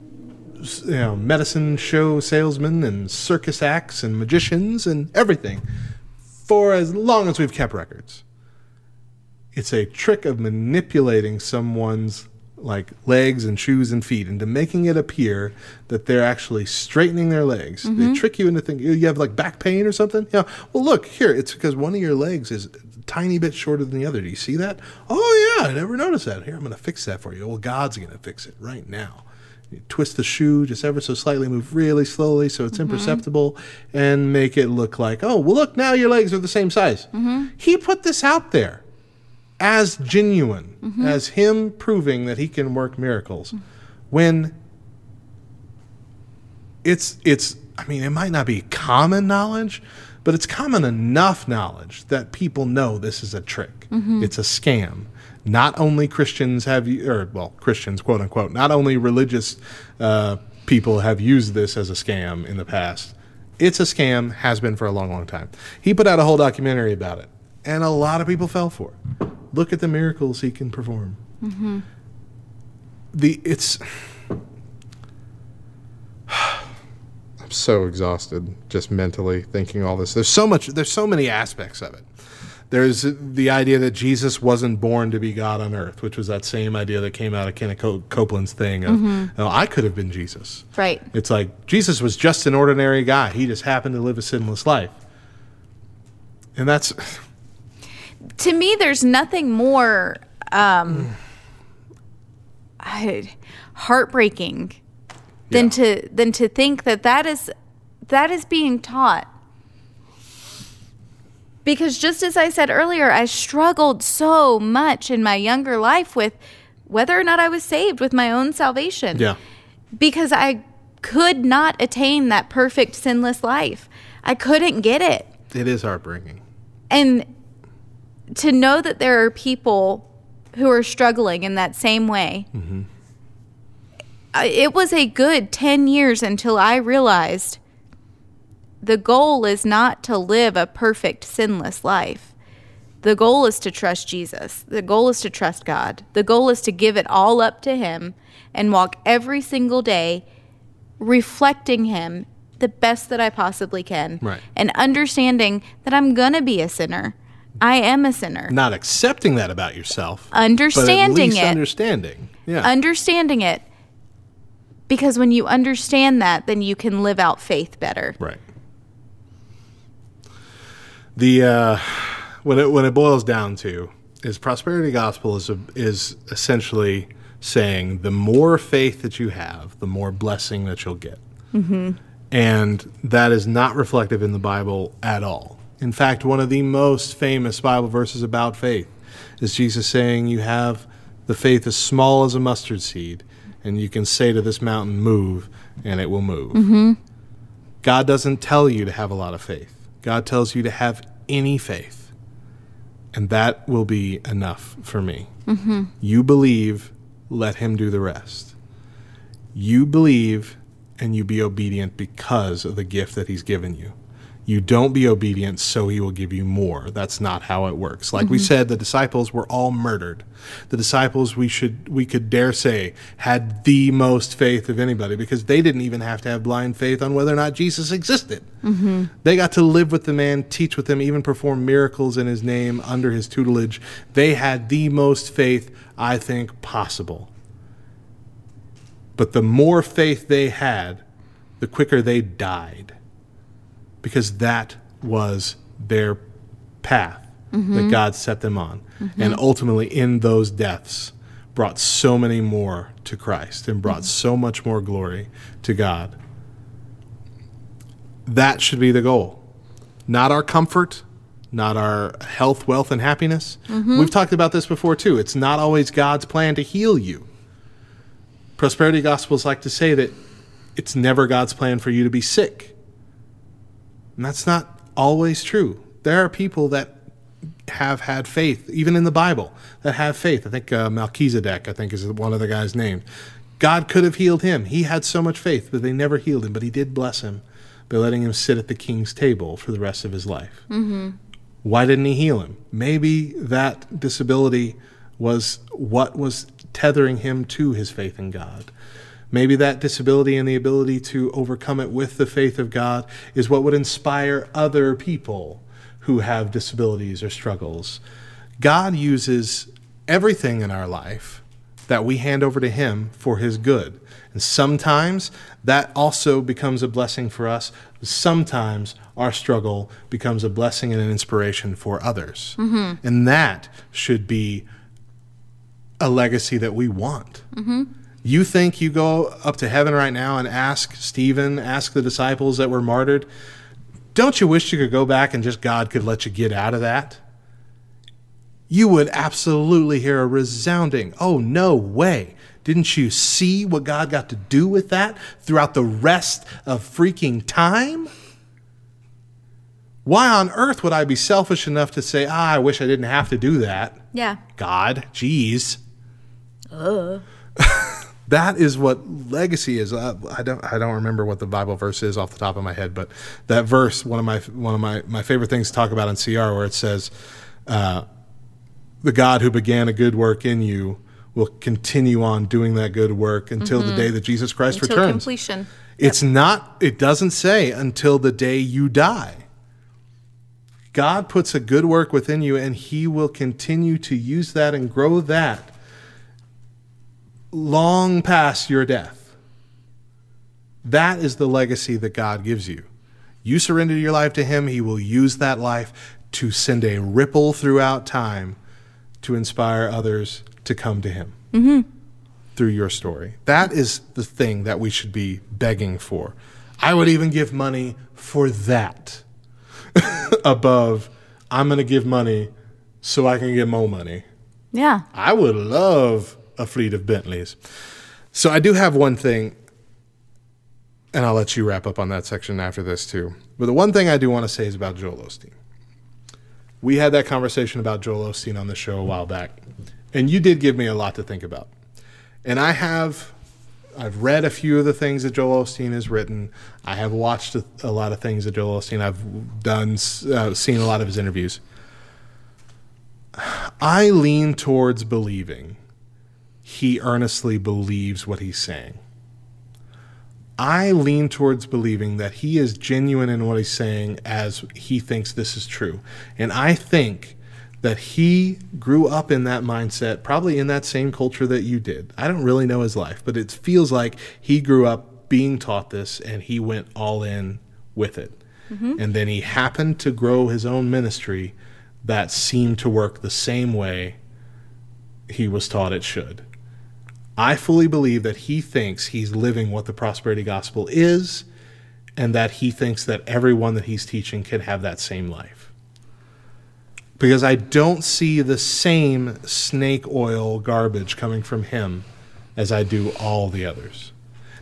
you know, medicine show salesmen and circus acts and magicians and everything for as long as we've kept records. It's a trick of manipulating someone's like legs and shoes and feet into making it appear that they're actually straightening their legs. They mm-hmm. trick you into thinking you have like back pain or something. Yeah. Well, look here. It's because one of your legs is tiny bit shorter than the other. Do you see that? Oh yeah, I never noticed that. Here, I'm going to fix that for you. Well, God's going to fix it right now. You twist the shoe just ever so slightly, move really slowly so it's mm-hmm. imperceptible, and make it look like, oh, well, look, now your legs are the same size. Mm-hmm. He put this out there as genuine, mm-hmm. as him proving that he can work miracles. Mm. When it's it's I mean, it might not be common knowledge, but it's common enough knowledge that people know this is a trick. It's a scam. Not only Christians have, or well, Christians, quote unquote, not only religious uh, people have used this as a scam in the past. It's a scam, has been for a long, long time. He put out a whole documentary about it, and a lot of people fell for it. Look at the miracles he can perform. The it's. I'm so exhausted just mentally thinking all this. There's so much. There's so many aspects of it. There's the idea that Jesus wasn't born to be God on earth, which was that same idea that came out of Kenneth Copeland's thing of, "Oh, I could have been Jesus.
Right.
It's like Jesus was just an ordinary guy. He just happened to live a sinless life. And that's
to me there's nothing more um heartbreaking than
Yeah.
to than to think that that is that is being taught because just as i said earlier i struggled so much in my younger life with whether or not i was saved with my own salvation
yeah.
because i could not attain that perfect sinless life i couldn't get it
It is heartbreaking.
and to know that there are people who are struggling in that same way I- it was a good 10 years until i realized the goal is not to live a perfect sinless life the goal is to trust jesus the goal is to trust god the goal is to give it all up to him and walk every single day reflecting him the best that I possibly can.
Right.
And understanding that I'm going to be a sinner. I am a sinner.
Not accepting that about yourself.
Understanding
but at least
it.
understanding. Yeah.
Understanding it. Because when you understand that, then you can live out faith better.
Right. The uh, when it when it boils down to is prosperity gospel is a, is essentially saying the more faith that you have, the more blessing that you'll get, mm-hmm. and that is not reflective in the Bible at all. In fact, one of the most famous Bible verses about faith is Jesus saying, "You have the faith as small as a mustard seed, and you can say to this mountain, move, and it will move." Mm-hmm. God doesn't tell you to have a lot of faith. God tells you to have any faith. And that will be enough for me. Mm-hmm. You believe, let Him do the rest. You believe, and you be obedient because of the gift that He's given you. You don't be obedient, so He will give you more. That's not how it works. Like we mm-hmm. said, the disciples were all murdered. The disciples, we should, we could dare say, had the most faith of anybody because they didn't even have to have blind faith on whether or not Jesus existed. Mm-hmm. They got to live with the man, teach with him, even perform miracles in his name under his tutelage. They had the most faith, I think, possible. But the more faith they had, the quicker they died. Because that was their path that mm-hmm. God set them on. Mm-hmm. And ultimately, in those deaths, brought so many more to Christ and brought mm-hmm. so much more glory to God. That should be the goal. Not our comfort, not our health, wealth, and happiness. We've talked about this before too. It's not always God's plan to heal you. Prosperity Gospels like to say that it's never God's plan for you to be sick. And that's not always true. There are people that have had faith, even in the Bible, that have faith. I think uh, Melchizedek, I think, is one of the guys named. God could have healed him. He had so much faith, but they never healed him. But he did bless him by letting him sit at the king's table for the rest of his life. Why didn't he heal him? Maybe that disability was what was tethering him to his faith in God. Maybe that disability and the ability to overcome it with the faith of God is what would inspire other people who have disabilities or struggles. God uses everything in our life that we hand over to Him for His good. And sometimes that also becomes a blessing for us. Sometimes our struggle becomes a blessing and an inspiration for others. Mm-hmm. And that should be a legacy that we want. Mm-hmm. You think you go up to heaven right now and ask Stephen, ask the disciples that were martyred, don't you wish you could go back and just God could let you get out of that? You would absolutely hear a resounding, oh, no way. Didn't you see what God got to do with that throughout the rest of freaking time? Why on earth would I be selfish enough to say, ah, I wish I didn't have to do that?
Yeah.
God, jeez. that is what legacy is. Uh, I don't I don't remember what the Bible verse is off the top of my head, but that verse one of my one of my my favorite things to talk about in CR where it says, uh, "The God who began a good work in you will continue on doing that good work until the day that Jesus Christ
Until
returns."
completion.
It's not, it doesn't say until the day you die. God puts a good work within you and he will continue to use that and grow that long past your death. That is the legacy that God gives you. You surrender your life to him, he will use that life to send a ripple throughout time to inspire others to come to him mm-hmm. through your story. That is the thing that we should be begging for. I would even give money for that above, I'm going to give money so I can get more money.
Yeah.
I would love a fleet of Bentleys. So I do have one thing, and I'll let you wrap up on that section after this too. But the one thing I do want to say is about Joel Osteen. We had that conversation about Joel Osteen on the show a while back, and you did give me a lot to think about. And I have, I've read a few of the things that Joel Osteen has written. I have watched a, a lot of things that Joel Osteen. I've done, uh, seen a lot of his interviews. I lean towards believing he earnestly believes what he's saying. I lean towards believing that he is genuine in what he's saying as he thinks this is true. And I think that he grew up in that mindset, probably in that same culture that you did. I don't really know his life, but it feels like he grew up being taught this and he went all in with it. Mm-hmm. And then he happened to grow his own ministry that seemed to work the same way he was taught it should. I fully believe that he thinks he's living what the prosperity gospel is, and that he thinks that everyone that he's teaching can have that same life. Because I don't see the same snake oil garbage coming from him as I do all the others.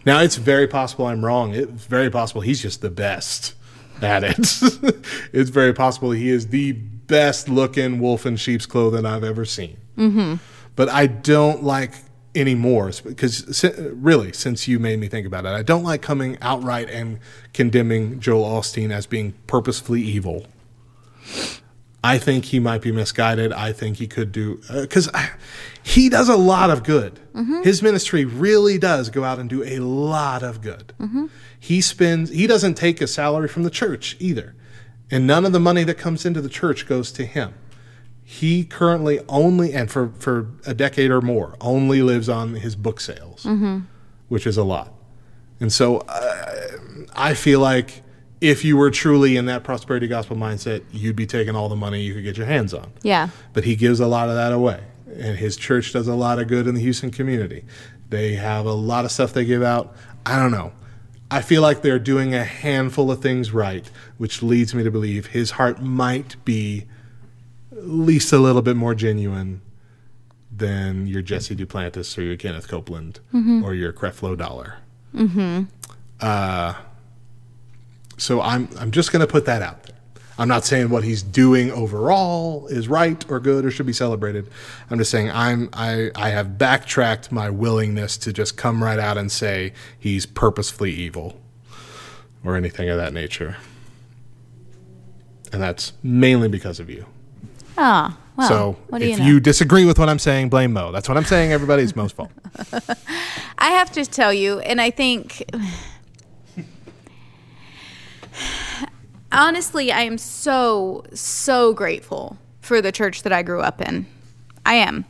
Now, it's very possible I'm wrong. It's very possible he's just the best at it. it's very possible he is the best looking wolf in sheep's clothing I've ever seen. Mm-hmm. But I don't like anymore because really, since you made me think about it, I don't like coming outright and condemning Joel Osteen as being purposefully evil. I think he might be misguided. I think he could do uh, because he does a lot of good. Mm-hmm. His ministry really does go out and do a lot of good. Mm-hmm. He spends. He doesn't take a salary from the church either, and none of the money that comes into the church goes to him. He currently only, and for for a decade or more, only lives on his book sales, which is a lot. And so uh, I feel like if you were truly in that prosperity gospel mindset, you'd be taking all the money you could get your hands on.
Yeah.
But he gives a lot of that away. And his church does a lot of good in the Houston community. They have a lot of stuff they give out. I don't know. I feel like they're doing a handful of things right, which leads me to believe his heart might be least a little bit more genuine than your Jesse Duplantis or your Kenneth Copeland or your Creflo Dollar. Uh, so I'm I'm just going to put that out there. I'm not saying what he's doing overall is right or good or should be celebrated. I'm just saying I'm I I have backtracked my willingness to just come right out and say he's purposefully evil or anything of that nature. And that's mainly because of you.
Oh, well.
so
what do
if
you know?
you disagree with what I'm saying, blame Mo. That's what I'm saying. Everybody, it's Mo's fault.
I have to tell you, and I think honestly, I am so, so grateful for the church that I grew up in. I am.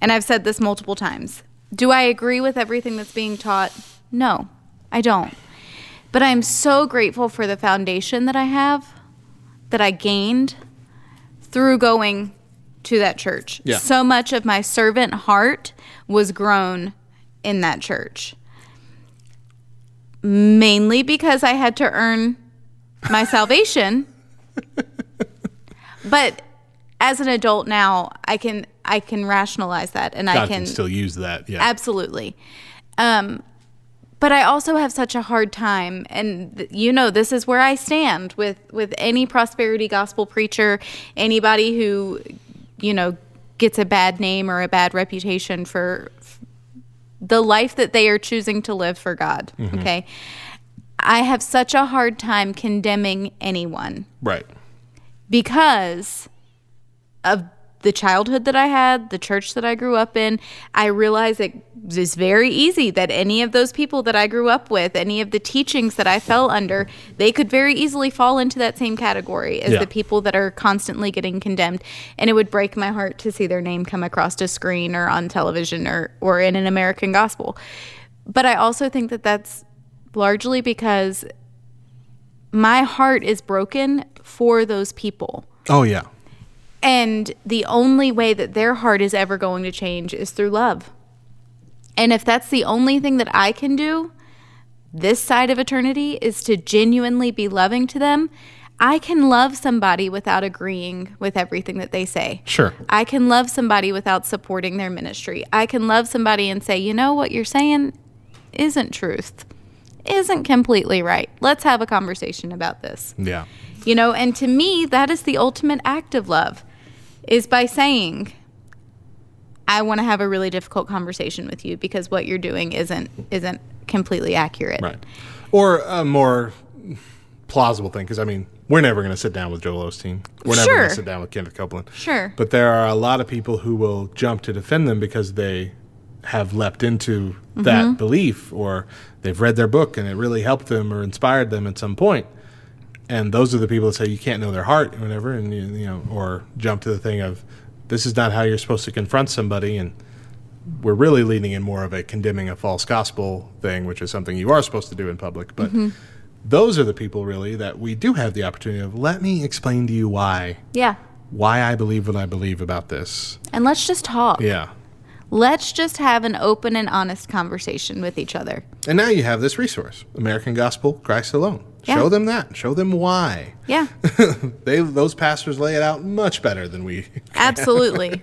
And I've said this multiple times. Do I agree with everything that's being taught? No, I don't. But I'm so grateful for the foundation that I have, that I gained through going to that church.
Yeah.
So much of my servant heart was grown in that church. Mainly because I had to earn my salvation. but as an adult now, I can I can rationalize that and I can,
can still use that. Yeah.
absolutely. Um, but I also have such a hard time, and th- you know, this is where I stand with with any prosperity gospel preacher, anybody who, you know, gets a bad name or a bad reputation for f- the life that they are choosing to live for God. Mm-hmm. Okay, I have such a hard time condemning anyone
right.
because of the childhood that I had, the church that I grew up in, I realize it is very easy that any of those people that I grew up with, any of the teachings that I fell under, they could very easily fall into that same category as
Yeah.
the people that are constantly getting condemned. And it would break my heart to see their name come across a screen or on television or, or in an American gospel. But I also think that that's largely because my heart is broken for those people.
Oh yeah.
And the only way that their heart is ever going to change is through love. And if that's the only thing that I can do this side of eternity is to genuinely be loving to them, I can love somebody without agreeing with everything that they say.
Sure.
I can love somebody without supporting their ministry. I can love somebody and say, you know, what you're saying isn't truth, isn't completely right. Let's have a conversation about this.
Yeah.
You know, and to me, that is the ultimate act of love is by saying, I want to have a really difficult conversation with you because what you're doing isn't isn't completely accurate.
Right. Or a more plausible thing, because I mean, we're never going to sit down with Joel Osteen. We're never going to sit down with Kenneth Copeland.
Sure.
But there are a lot of people who will jump to defend them because they have leapt into that
Mm-hmm.
belief or they've read their book and it really helped them or inspired them at some point. And those are the people that say you can't know their heart or whatever, and you, know, or jump to the thing of this is not how you're supposed to confront somebody, and we're really leaning in more of a condemning a false gospel thing, which is something you are supposed to do in public. But
Mm-hmm.
those are the people really that we do have the opportunity of let me explain to you why
Yeah.
why I believe what I believe about this.
And let's just talk.
Yeah.
Let's just have an open and honest conversation with each other.
And now you have this resource, American Gospel, Christ alone.
Yeah.
Show them that. Show them why.
Yeah.
they those pastors lay it out much better than we
Absolutely.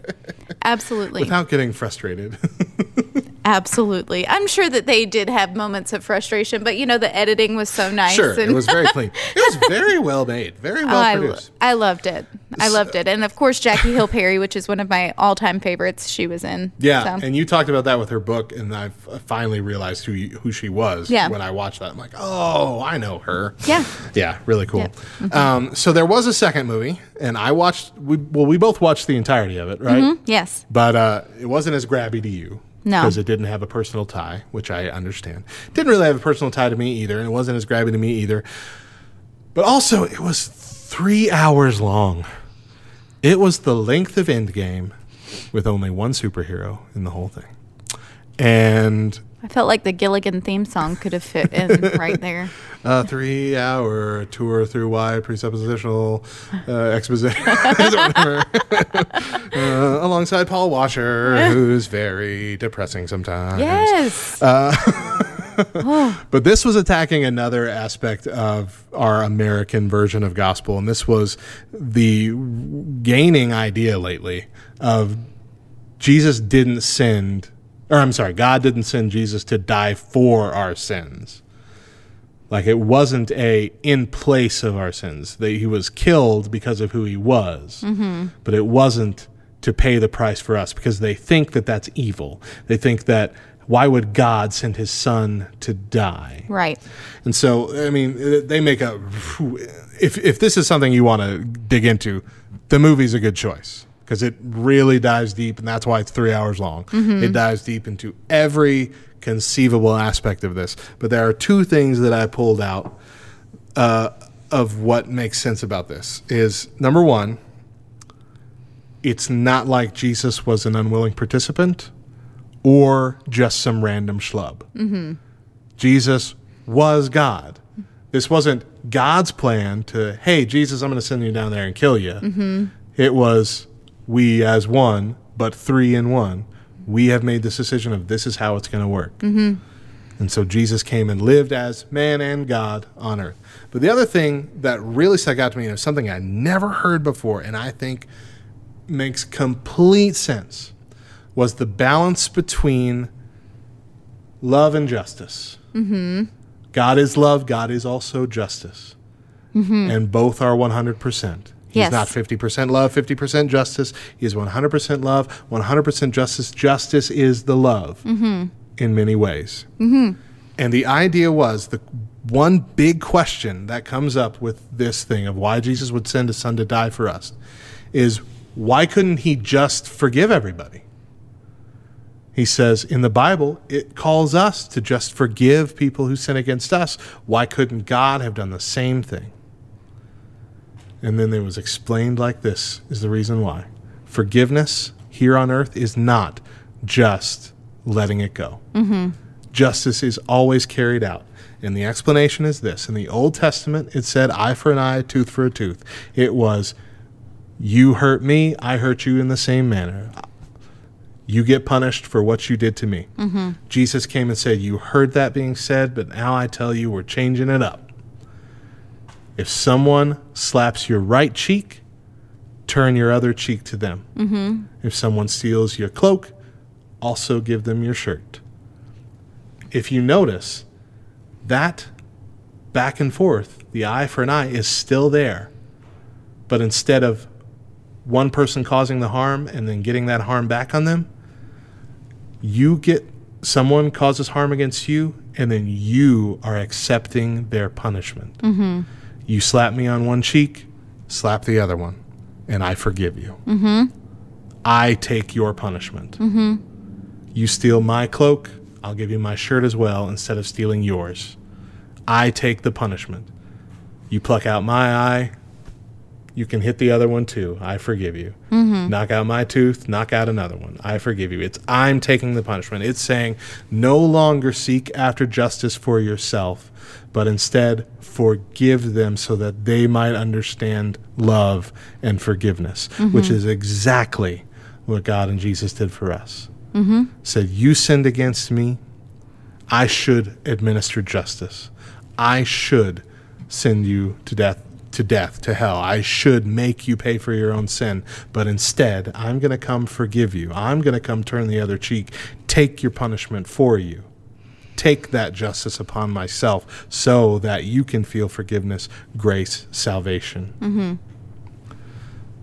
Absolutely.
without getting frustrated.
Absolutely. I'm sure that they did have moments of frustration, but you know, the editing was so nice.
sure, it was very clean. It was very well made, very well
Oh,
produced.
I loved it. I loved it. And of course, Jackie Hill Perry, which is one of my all time favorites, she was in.
Yeah,
So-
and you talked about that with her book, and I finally realized who you, who she was.
Yeah.
when I watched that, I'm like, oh, I know her.
Yeah.
yeah, really cool.
Yeah. Mm-hmm.
Um, so there was a second movie, and I watched. We, well, we both watched the entirety of it, right?
yes.
But uh, it wasn't as grabby to you.
No.
Because it didn't have a personal tie, which I understand. Didn't really have a personal tie to me either, and it wasn't as grabby to me either. But also, it was three hours long. It was the length of Endgame with only one superhero in the whole thing. And
I felt like the Gilligan theme song could have fit in right there.
a three hour tour through wide presuppositional uh, exposition uh, alongside Paul Washer, who's very depressing sometimes.
Yes.
But this was attacking another aspect of our American version of gospel, and this was the gaining idea lately of Jesus didn't send, or I'm sorry, God didn't send Jesus to die for our sins. Like it wasn't a in place of our sins. That he was killed because of who he was, mm-hmm. but it wasn't to pay the price for us because they think that that's evil. They think that why would God send his son to die?
right.
And so, I mean, they make a. If if this is something you want to dig into, the movie's a good choice because it really dives deep, and that's why it's three hours long. Mm-hmm. It dives deep into every conceivable aspect of this. But there are two things that I pulled out uh, of what makes sense about this. Is number one, it's not like Jesus was an unwilling participant or just some random schlub. Mm-hmm. Jesus was God. This wasn't God's plan to, hey, Jesus, I'm going to send you down there and kill you. Mm-hmm. It was we as one, but three in one. We have made this decision of this is how it's going to work. Mm-hmm. And so Jesus came and lived as man and God on earth. But the other thing that really stuck out to me is something I never heard before, and I think makes complete sense, was the balance between love and justice. Mm-hmm. God is love, God is also justice. And both are 100%. He's
Yes.
not 50% love, 50% justice. He is 100% love, 100% justice. Justice is the love mm-hmm. in many ways. Mm-hmm. And the idea was the one big question that comes up with this thing of why Jesus would send his son to die for us is why couldn't he just forgive everybody? He says in the Bible, it calls us to just forgive people who sin against us. Why couldn't God have done the same thing? And then it was explained like this is the reason why. Forgiveness here on earth is not just letting it go. Mm-hmm. Justice is always carried out. And the explanation is this In the Old Testament, it said eye for an eye, tooth for a tooth. It was you hurt me, I hurt you in the same manner. You get punished for what you did to me. Mm-hmm. Jesus came and said, You heard that being said, but now I tell you, we're changing it up. If someone slaps your right cheek, turn your other cheek to them. If someone steals your cloak, also give them your shirt. If you notice, that back and forth, the eye for an eye, is still there. But instead of one person causing the harm and then getting that harm back on them, you get someone causes harm against you and then you are accepting their punishment. Mm-hmm. You slap me on one cheek, slap the other one, and I forgive you. Mm-hmm. I take your punishment. Mm-hmm. You steal my cloak, I'll give you my shirt as well instead of stealing yours. I take the punishment. You pluck out my eye, you can hit the other one too. I forgive you. Knock out my tooth, knock out another one. I forgive you. It's I'm taking the punishment. It's saying no longer seek after justice for yourself, but instead forgive them so that they might understand love and forgiveness, mm-hmm. which is exactly what God and Jesus did for us. Mm-hmm. Said, You sinned against me. I should administer justice. I should send you to death to death to hell. I should make you pay for your own sin, but instead, I'm going to come forgive you. I'm going to come turn the other cheek, take your punishment for you. Take that justice upon myself so that you can feel forgiveness, grace, salvation. Mm-hmm.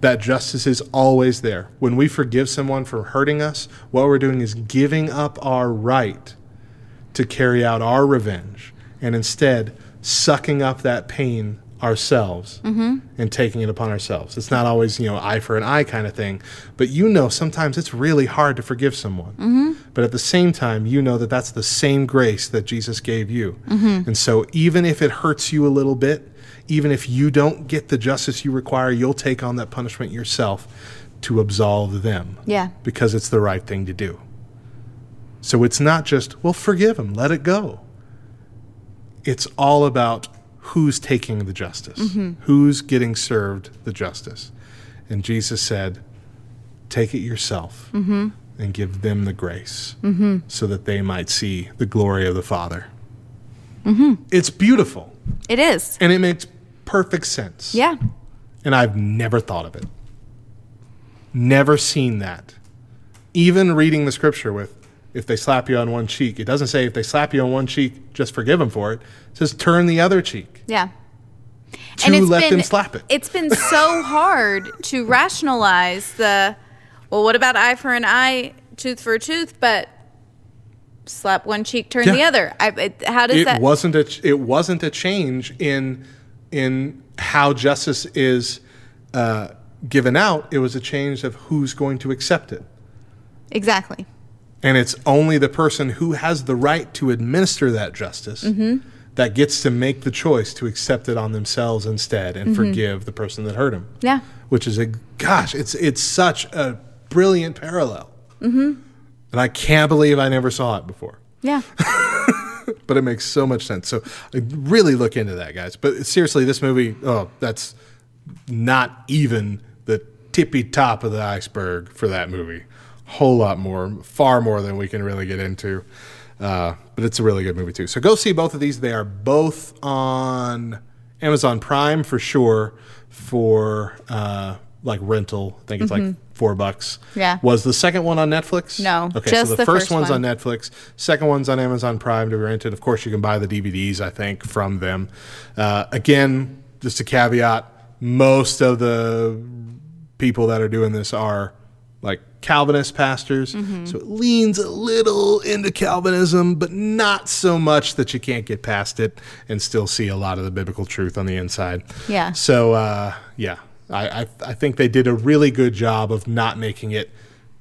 That justice is always there. When we forgive someone for hurting us, what we're doing is giving up our right to carry out our revenge and instead sucking up that pain ourselves mm-hmm. and taking it upon ourselves. It's not always, you know, eye for an eye kind of thing, but you know sometimes it's really hard to forgive someone. Mm-hmm. But at the same time, you know that that's the same grace that Jesus gave you. Mm-hmm. And so even if it hurts you a little bit, even if you don't get the justice you require, you'll take on that punishment yourself to absolve them
Yeah.
because it's the right thing to do. So it's not just, well, forgive them, let it go. It's all about who's taking the justice, who's getting served the justice. And Jesus said, take it yourself and give them the grace so that they might see the glory of the Father. It's beautiful
It is.
and it makes perfect sense.
Yeah.
And I've never thought of it. Never seen that. Even reading the scripture with if they slap you on one cheek, it doesn't say if they slap you on one cheek, just forgive them for it. It says turn the other cheek
Yeah.
to let them slap it.
It's been so hard to rationalize the, well, what about eye for an eye, tooth for a tooth, but slap one cheek, turn
Yeah.
the other. I, it, how does
it
that?
wasn't a it wasn't a change in in how justice is uh, given out. It was a change of who's going to accept it.
exactly.
And it's only the person who has the right to administer that justice that gets to make the choice to accept it on themselves instead and forgive the person that hurt him.
Yeah.
Which is a gosh, it's it's such a brilliant parallel. Mm-hmm. And I can't believe I never saw it before.
Yeah.
But it makes so much sense. So uh, really look into that, guys. But seriously, this movie, oh, that's not even the tippy top of the iceberg for that movie. Whole lot more, far more than we can really get into. Uh, but it's a really good movie too. So go see both of these. They are both on Amazon Prime for sure for uh, like rental. I think it's like four bucks.
Mm-hmm. Yeah.
Was the second one on Netflix?
No,
Okay,
just
so the,
the
first,
first
one's
one.
on Netflix. Second one's on Amazon Prime to be rented. Of course, you can buy the DVDs. I think from them. Uh, again, just a caveat: most of the people that are doing this are like Calvinist pastors,
Mm-hmm.
so it leans a little into Calvinism, but not so much that you can't get past it and still see a lot of the biblical truth on the inside.
Yeah.
So uh, yeah, I, I I think they did a really good job of not making it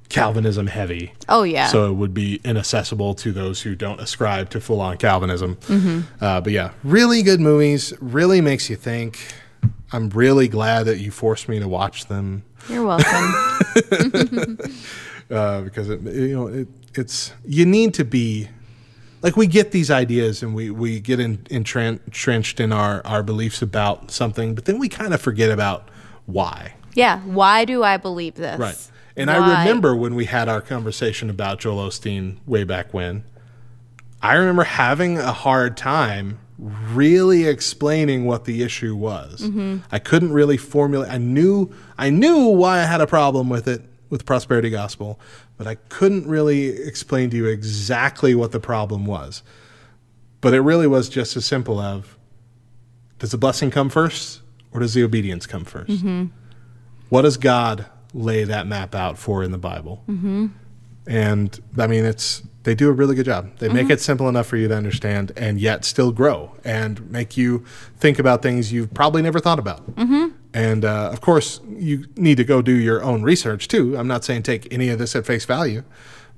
Calvinism heavy.
Oh, yeah.
So it would be inaccessible to those who don't ascribe to full on Calvinism.
Mm-hmm.
Uh, but yeah, really good movies. Really makes you think. I'm really glad that you forced me to watch them
You're welcome.
uh, because it, you know it, it's you need to be like we get these ideas and we we get in, entrenched in our our beliefs about something, but then we kind of forget about why.
yeah. Why do I believe this?
Right. And
Why?
I remember when we had our conversation about Joel Osteen way back when. I remember having a hard time really explaining what the issue was.
Mm-hmm.
I couldn't really formulate. I knew I knew why I had a problem with it with prosperity gospel, but I couldn't really explain to you exactly what the problem was. But it really was just as simple of does the blessing come first or does the obedience come 1st What does God lay that map out for in the Bible? Mm-hmm. And I mean, it's they do a really good job. They make it simple enough for you to understand, and yet still grow and make you think about things you've probably never thought about. Mm-hmm. And uh, of course, you need to go do your own research too. I'm not saying take any of this at face value,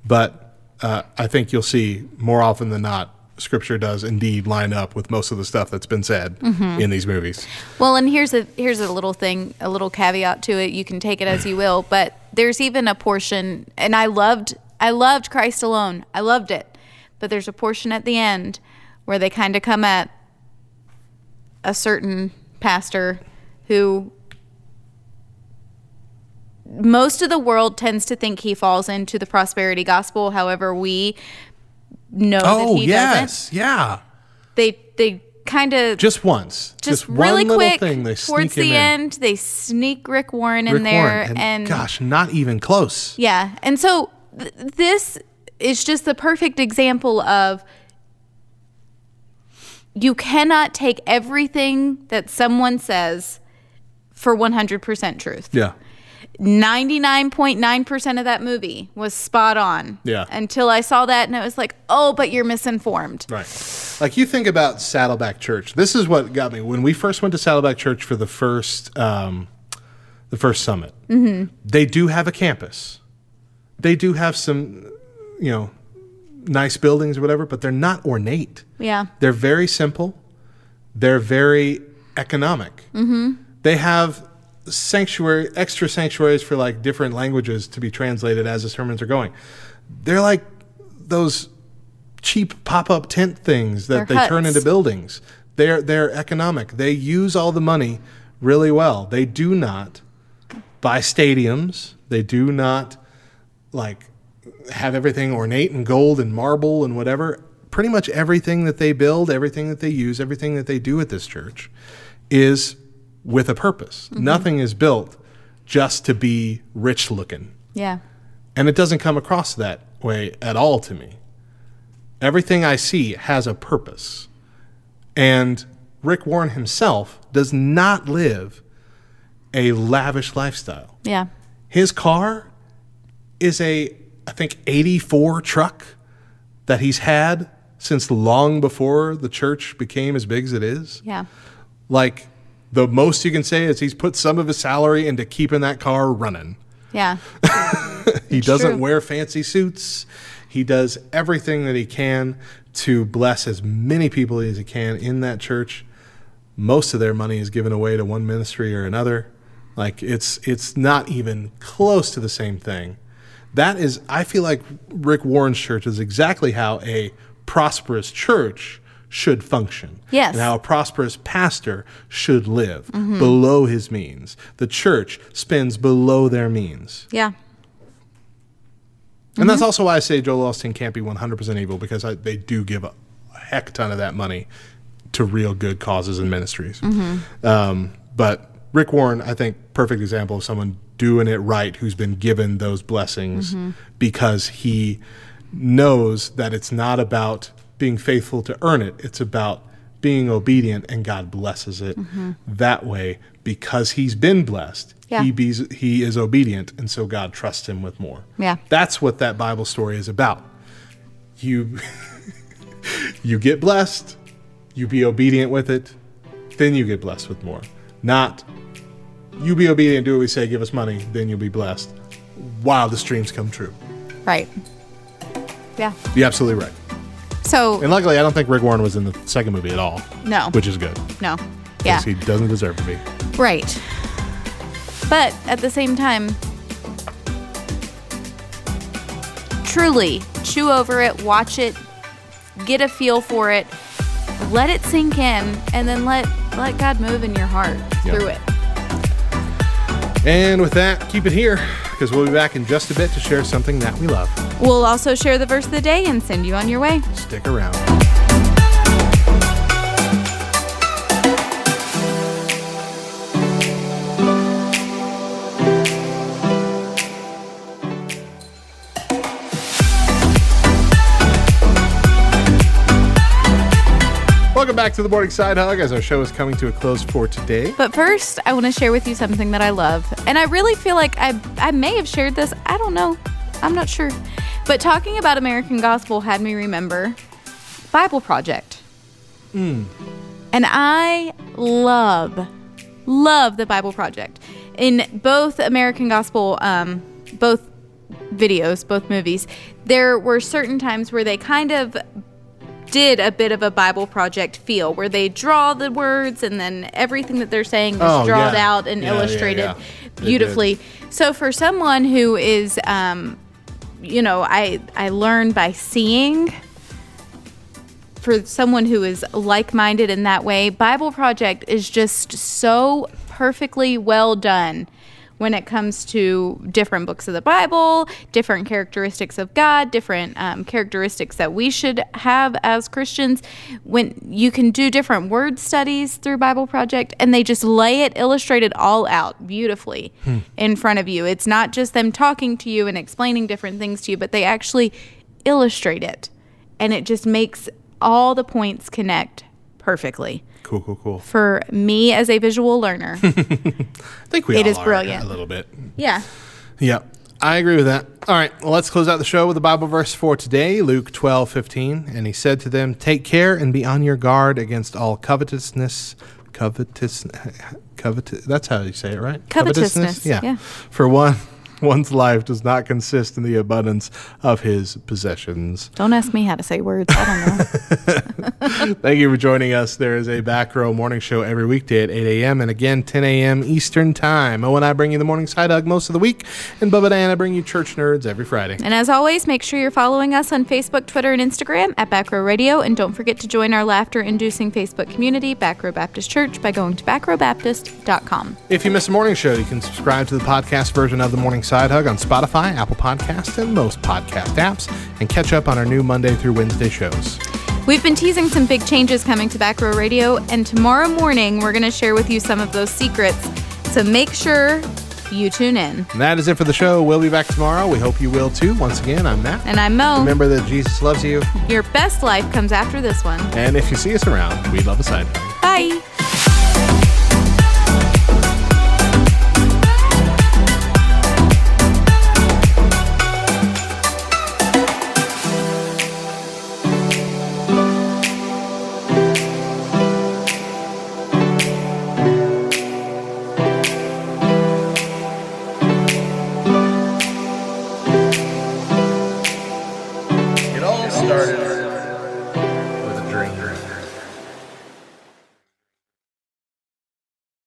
but uh, I think you'll see more often than not, Scripture does indeed line up with most of the stuff that's been said in these movies.
Well, and here's a here's a little thing, a little caveat to it. You can take it as you will, but there's even a portion, and I loved I loved Christ alone. I loved it, but there's a portion at the end where they kind of come at a certain pastor who most of the world tends to think he falls into the prosperity gospel. However, we know that
Oh
he
yes,
doesn't.
yeah.
They they kind of
Just once,
just,
one
really
little
quick
thing
towards the
in.
end they sneak rick warren in
Rick
there
Warren,
and,
gosh, not even close.
yeah and so th- this is just the perfect example of you cannot take everything that someone says for 100% truth
Yeah,
99.9% of that movie was spot on
Yeah.
until i saw that and it was like oh but you're misinformed
right. Like you think about Saddleback Church. This is what got me when we first went to Saddleback Church for the first um, the first summit. Mm-hmm. They do have a campus. They do have some, you know, nice buildings or whatever, but they're not ornate.
yeah
They're very simple. They're very economic. Mm-hmm. They have sanctuary, extra sanctuaries for like different languages to be translated as the sermons are going. They're like those cheap pop-up tent things that
They're
they turn into buildings. They're they're economic. They use all the money really well. They do not buy stadiums. They do not like have everything ornate and gold and marble and whatever. Pretty much everything that they build, everything that they use, everything that they do at this church is with a purpose. Mm-hmm. Nothing is built just to be rich looking.
yeah
And it doesn't come across that way at all to me. Everything I see has a purpose. And Rick Warren himself does not live a lavish lifestyle.
yeah
His car is a, I think, 84 truck that he's had since long before the church became as big as it is.
yeah
Like, the most you can say is he's put some of his salary into keeping that car running.
yeah
He doesn't
true.
wear fancy suits. He does everything that he can to bless as many people as he can in that church. Most of their money is given away to one ministry or another. Like it's it's not even close to the same thing. That is I feel like Rick Warren's church is exactly how a prosperous church should function.
Yes.
And how a prosperous pastor should live below his means. The church spends below their means.
yeah
And that's also why I say Joel Osteen can't be 100% evil because I, they do give a, a heck ton of that money to real good causes and ministries. Um, but Rick Warren, I think, perfect example of someone doing it right who's been given those blessings because he knows that it's not about being faithful to earn it. It's about being obedient and God blesses it that way because he's been blessed.
Yeah.
He, be, he is obedient and so God trusts him with more.
Yeah.
That's what that Bible story is about. You you get blessed, you be obedient with it, then you get blessed with more. Not you be obedient, do what we say, give us money, then you'll be blessed. While the streams come true.
Right. Yeah.
You're absolutely right.
So
And luckily, I don't think Rick Warren was in the second movie at all.
No.
Which is good.
no. Yeah.
He doesn't deserve to be.
Right. But at the same time, truly chew over it, watch it, get a feel for it, let it sink in, and then let let God move in your heart
Yeah.
through it.
And with that, keep it here because we'll be back in just a bit to share something that we love.
We'll also share the verse of the day and send you on your way.
Stick around. Welcome back to the Morning Sidehug as our show is coming to a close for today.
But first, I want to share with you something that I love. And I really feel like I, I may have shared this. I don't know. I'm not sure. But talking about American Gospel had me remember Bible Project. Mm. And I love, love the Bible Project. In both American Gospel, um, both videos, both movies, there were certain times where they kind of did a bit of a Bible project feel where they draw the words and then everything that they're saying is
Oh,
drawn
yeah.
out and
Yeah,
illustrated
yeah.
Beautifully. So for someone who is um, you know, I I learn by seeing for someone who is like-minded in that way, Bible Project is just so perfectly well done when it comes to different books of the Bible, different characteristics of God, different um, characteristics that we should have as Christians. When you can do different word studies through Bible Project, and they just lay it illustrated all out beautifully in front of you. It's not just them talking to you and explaining different things to you, but they actually illustrate it, and it just makes all the points connect perfectly.
Cool, cool, cool.
For me as a visual learner,
I think we
It
all
is
are
brilliant.
a little bit.
yeah.
Yeah, I agree with that. All right, well, let's close out the show with the Bible verse for today, Luke twelve fifteen. And he said to them, Take care and be on your guard against all covetousness. Covetous, covetous. That's how you say it, right?
Covetousness,
Yeah.
yeah.
For one, one's life does not consist in the abundance of his possessions.
Don't ask me how to say words. I don't know.
Thank you for joining us. There is a back row morning show every weekday at 8 a.m. and again 10 a.m. Eastern Time. Mo and I bring you the Morning Sidehug most of the week, and Bubba and Diana bring you church nerds every Friday.
and as always, make sure you're following us on Facebook, Twitter, and Instagram at Back Row Radio. And don't forget to join our laughter inducing Facebook community, Back Row Baptist Church, by going to backrowbaptist.com.
If you miss a morning show, you can subscribe to the podcast version of the Morning Sidehug on Spotify, Apple Podcasts, and most podcast apps, and catch up on our new Monday through Wednesday shows.
We've been teasing some big changes coming to Back Row Radio, and tomorrow morning we're going to share with you some of those secrets. So make sure you tune in.
And that is it for the show. We'll be back tomorrow. We hope you will too. Once again, I'm Matt.
And I'm Mo.
Remember that Jesus loves you,
Your best life comes after this one.
and if you see us around, we love a side hug.
Bye.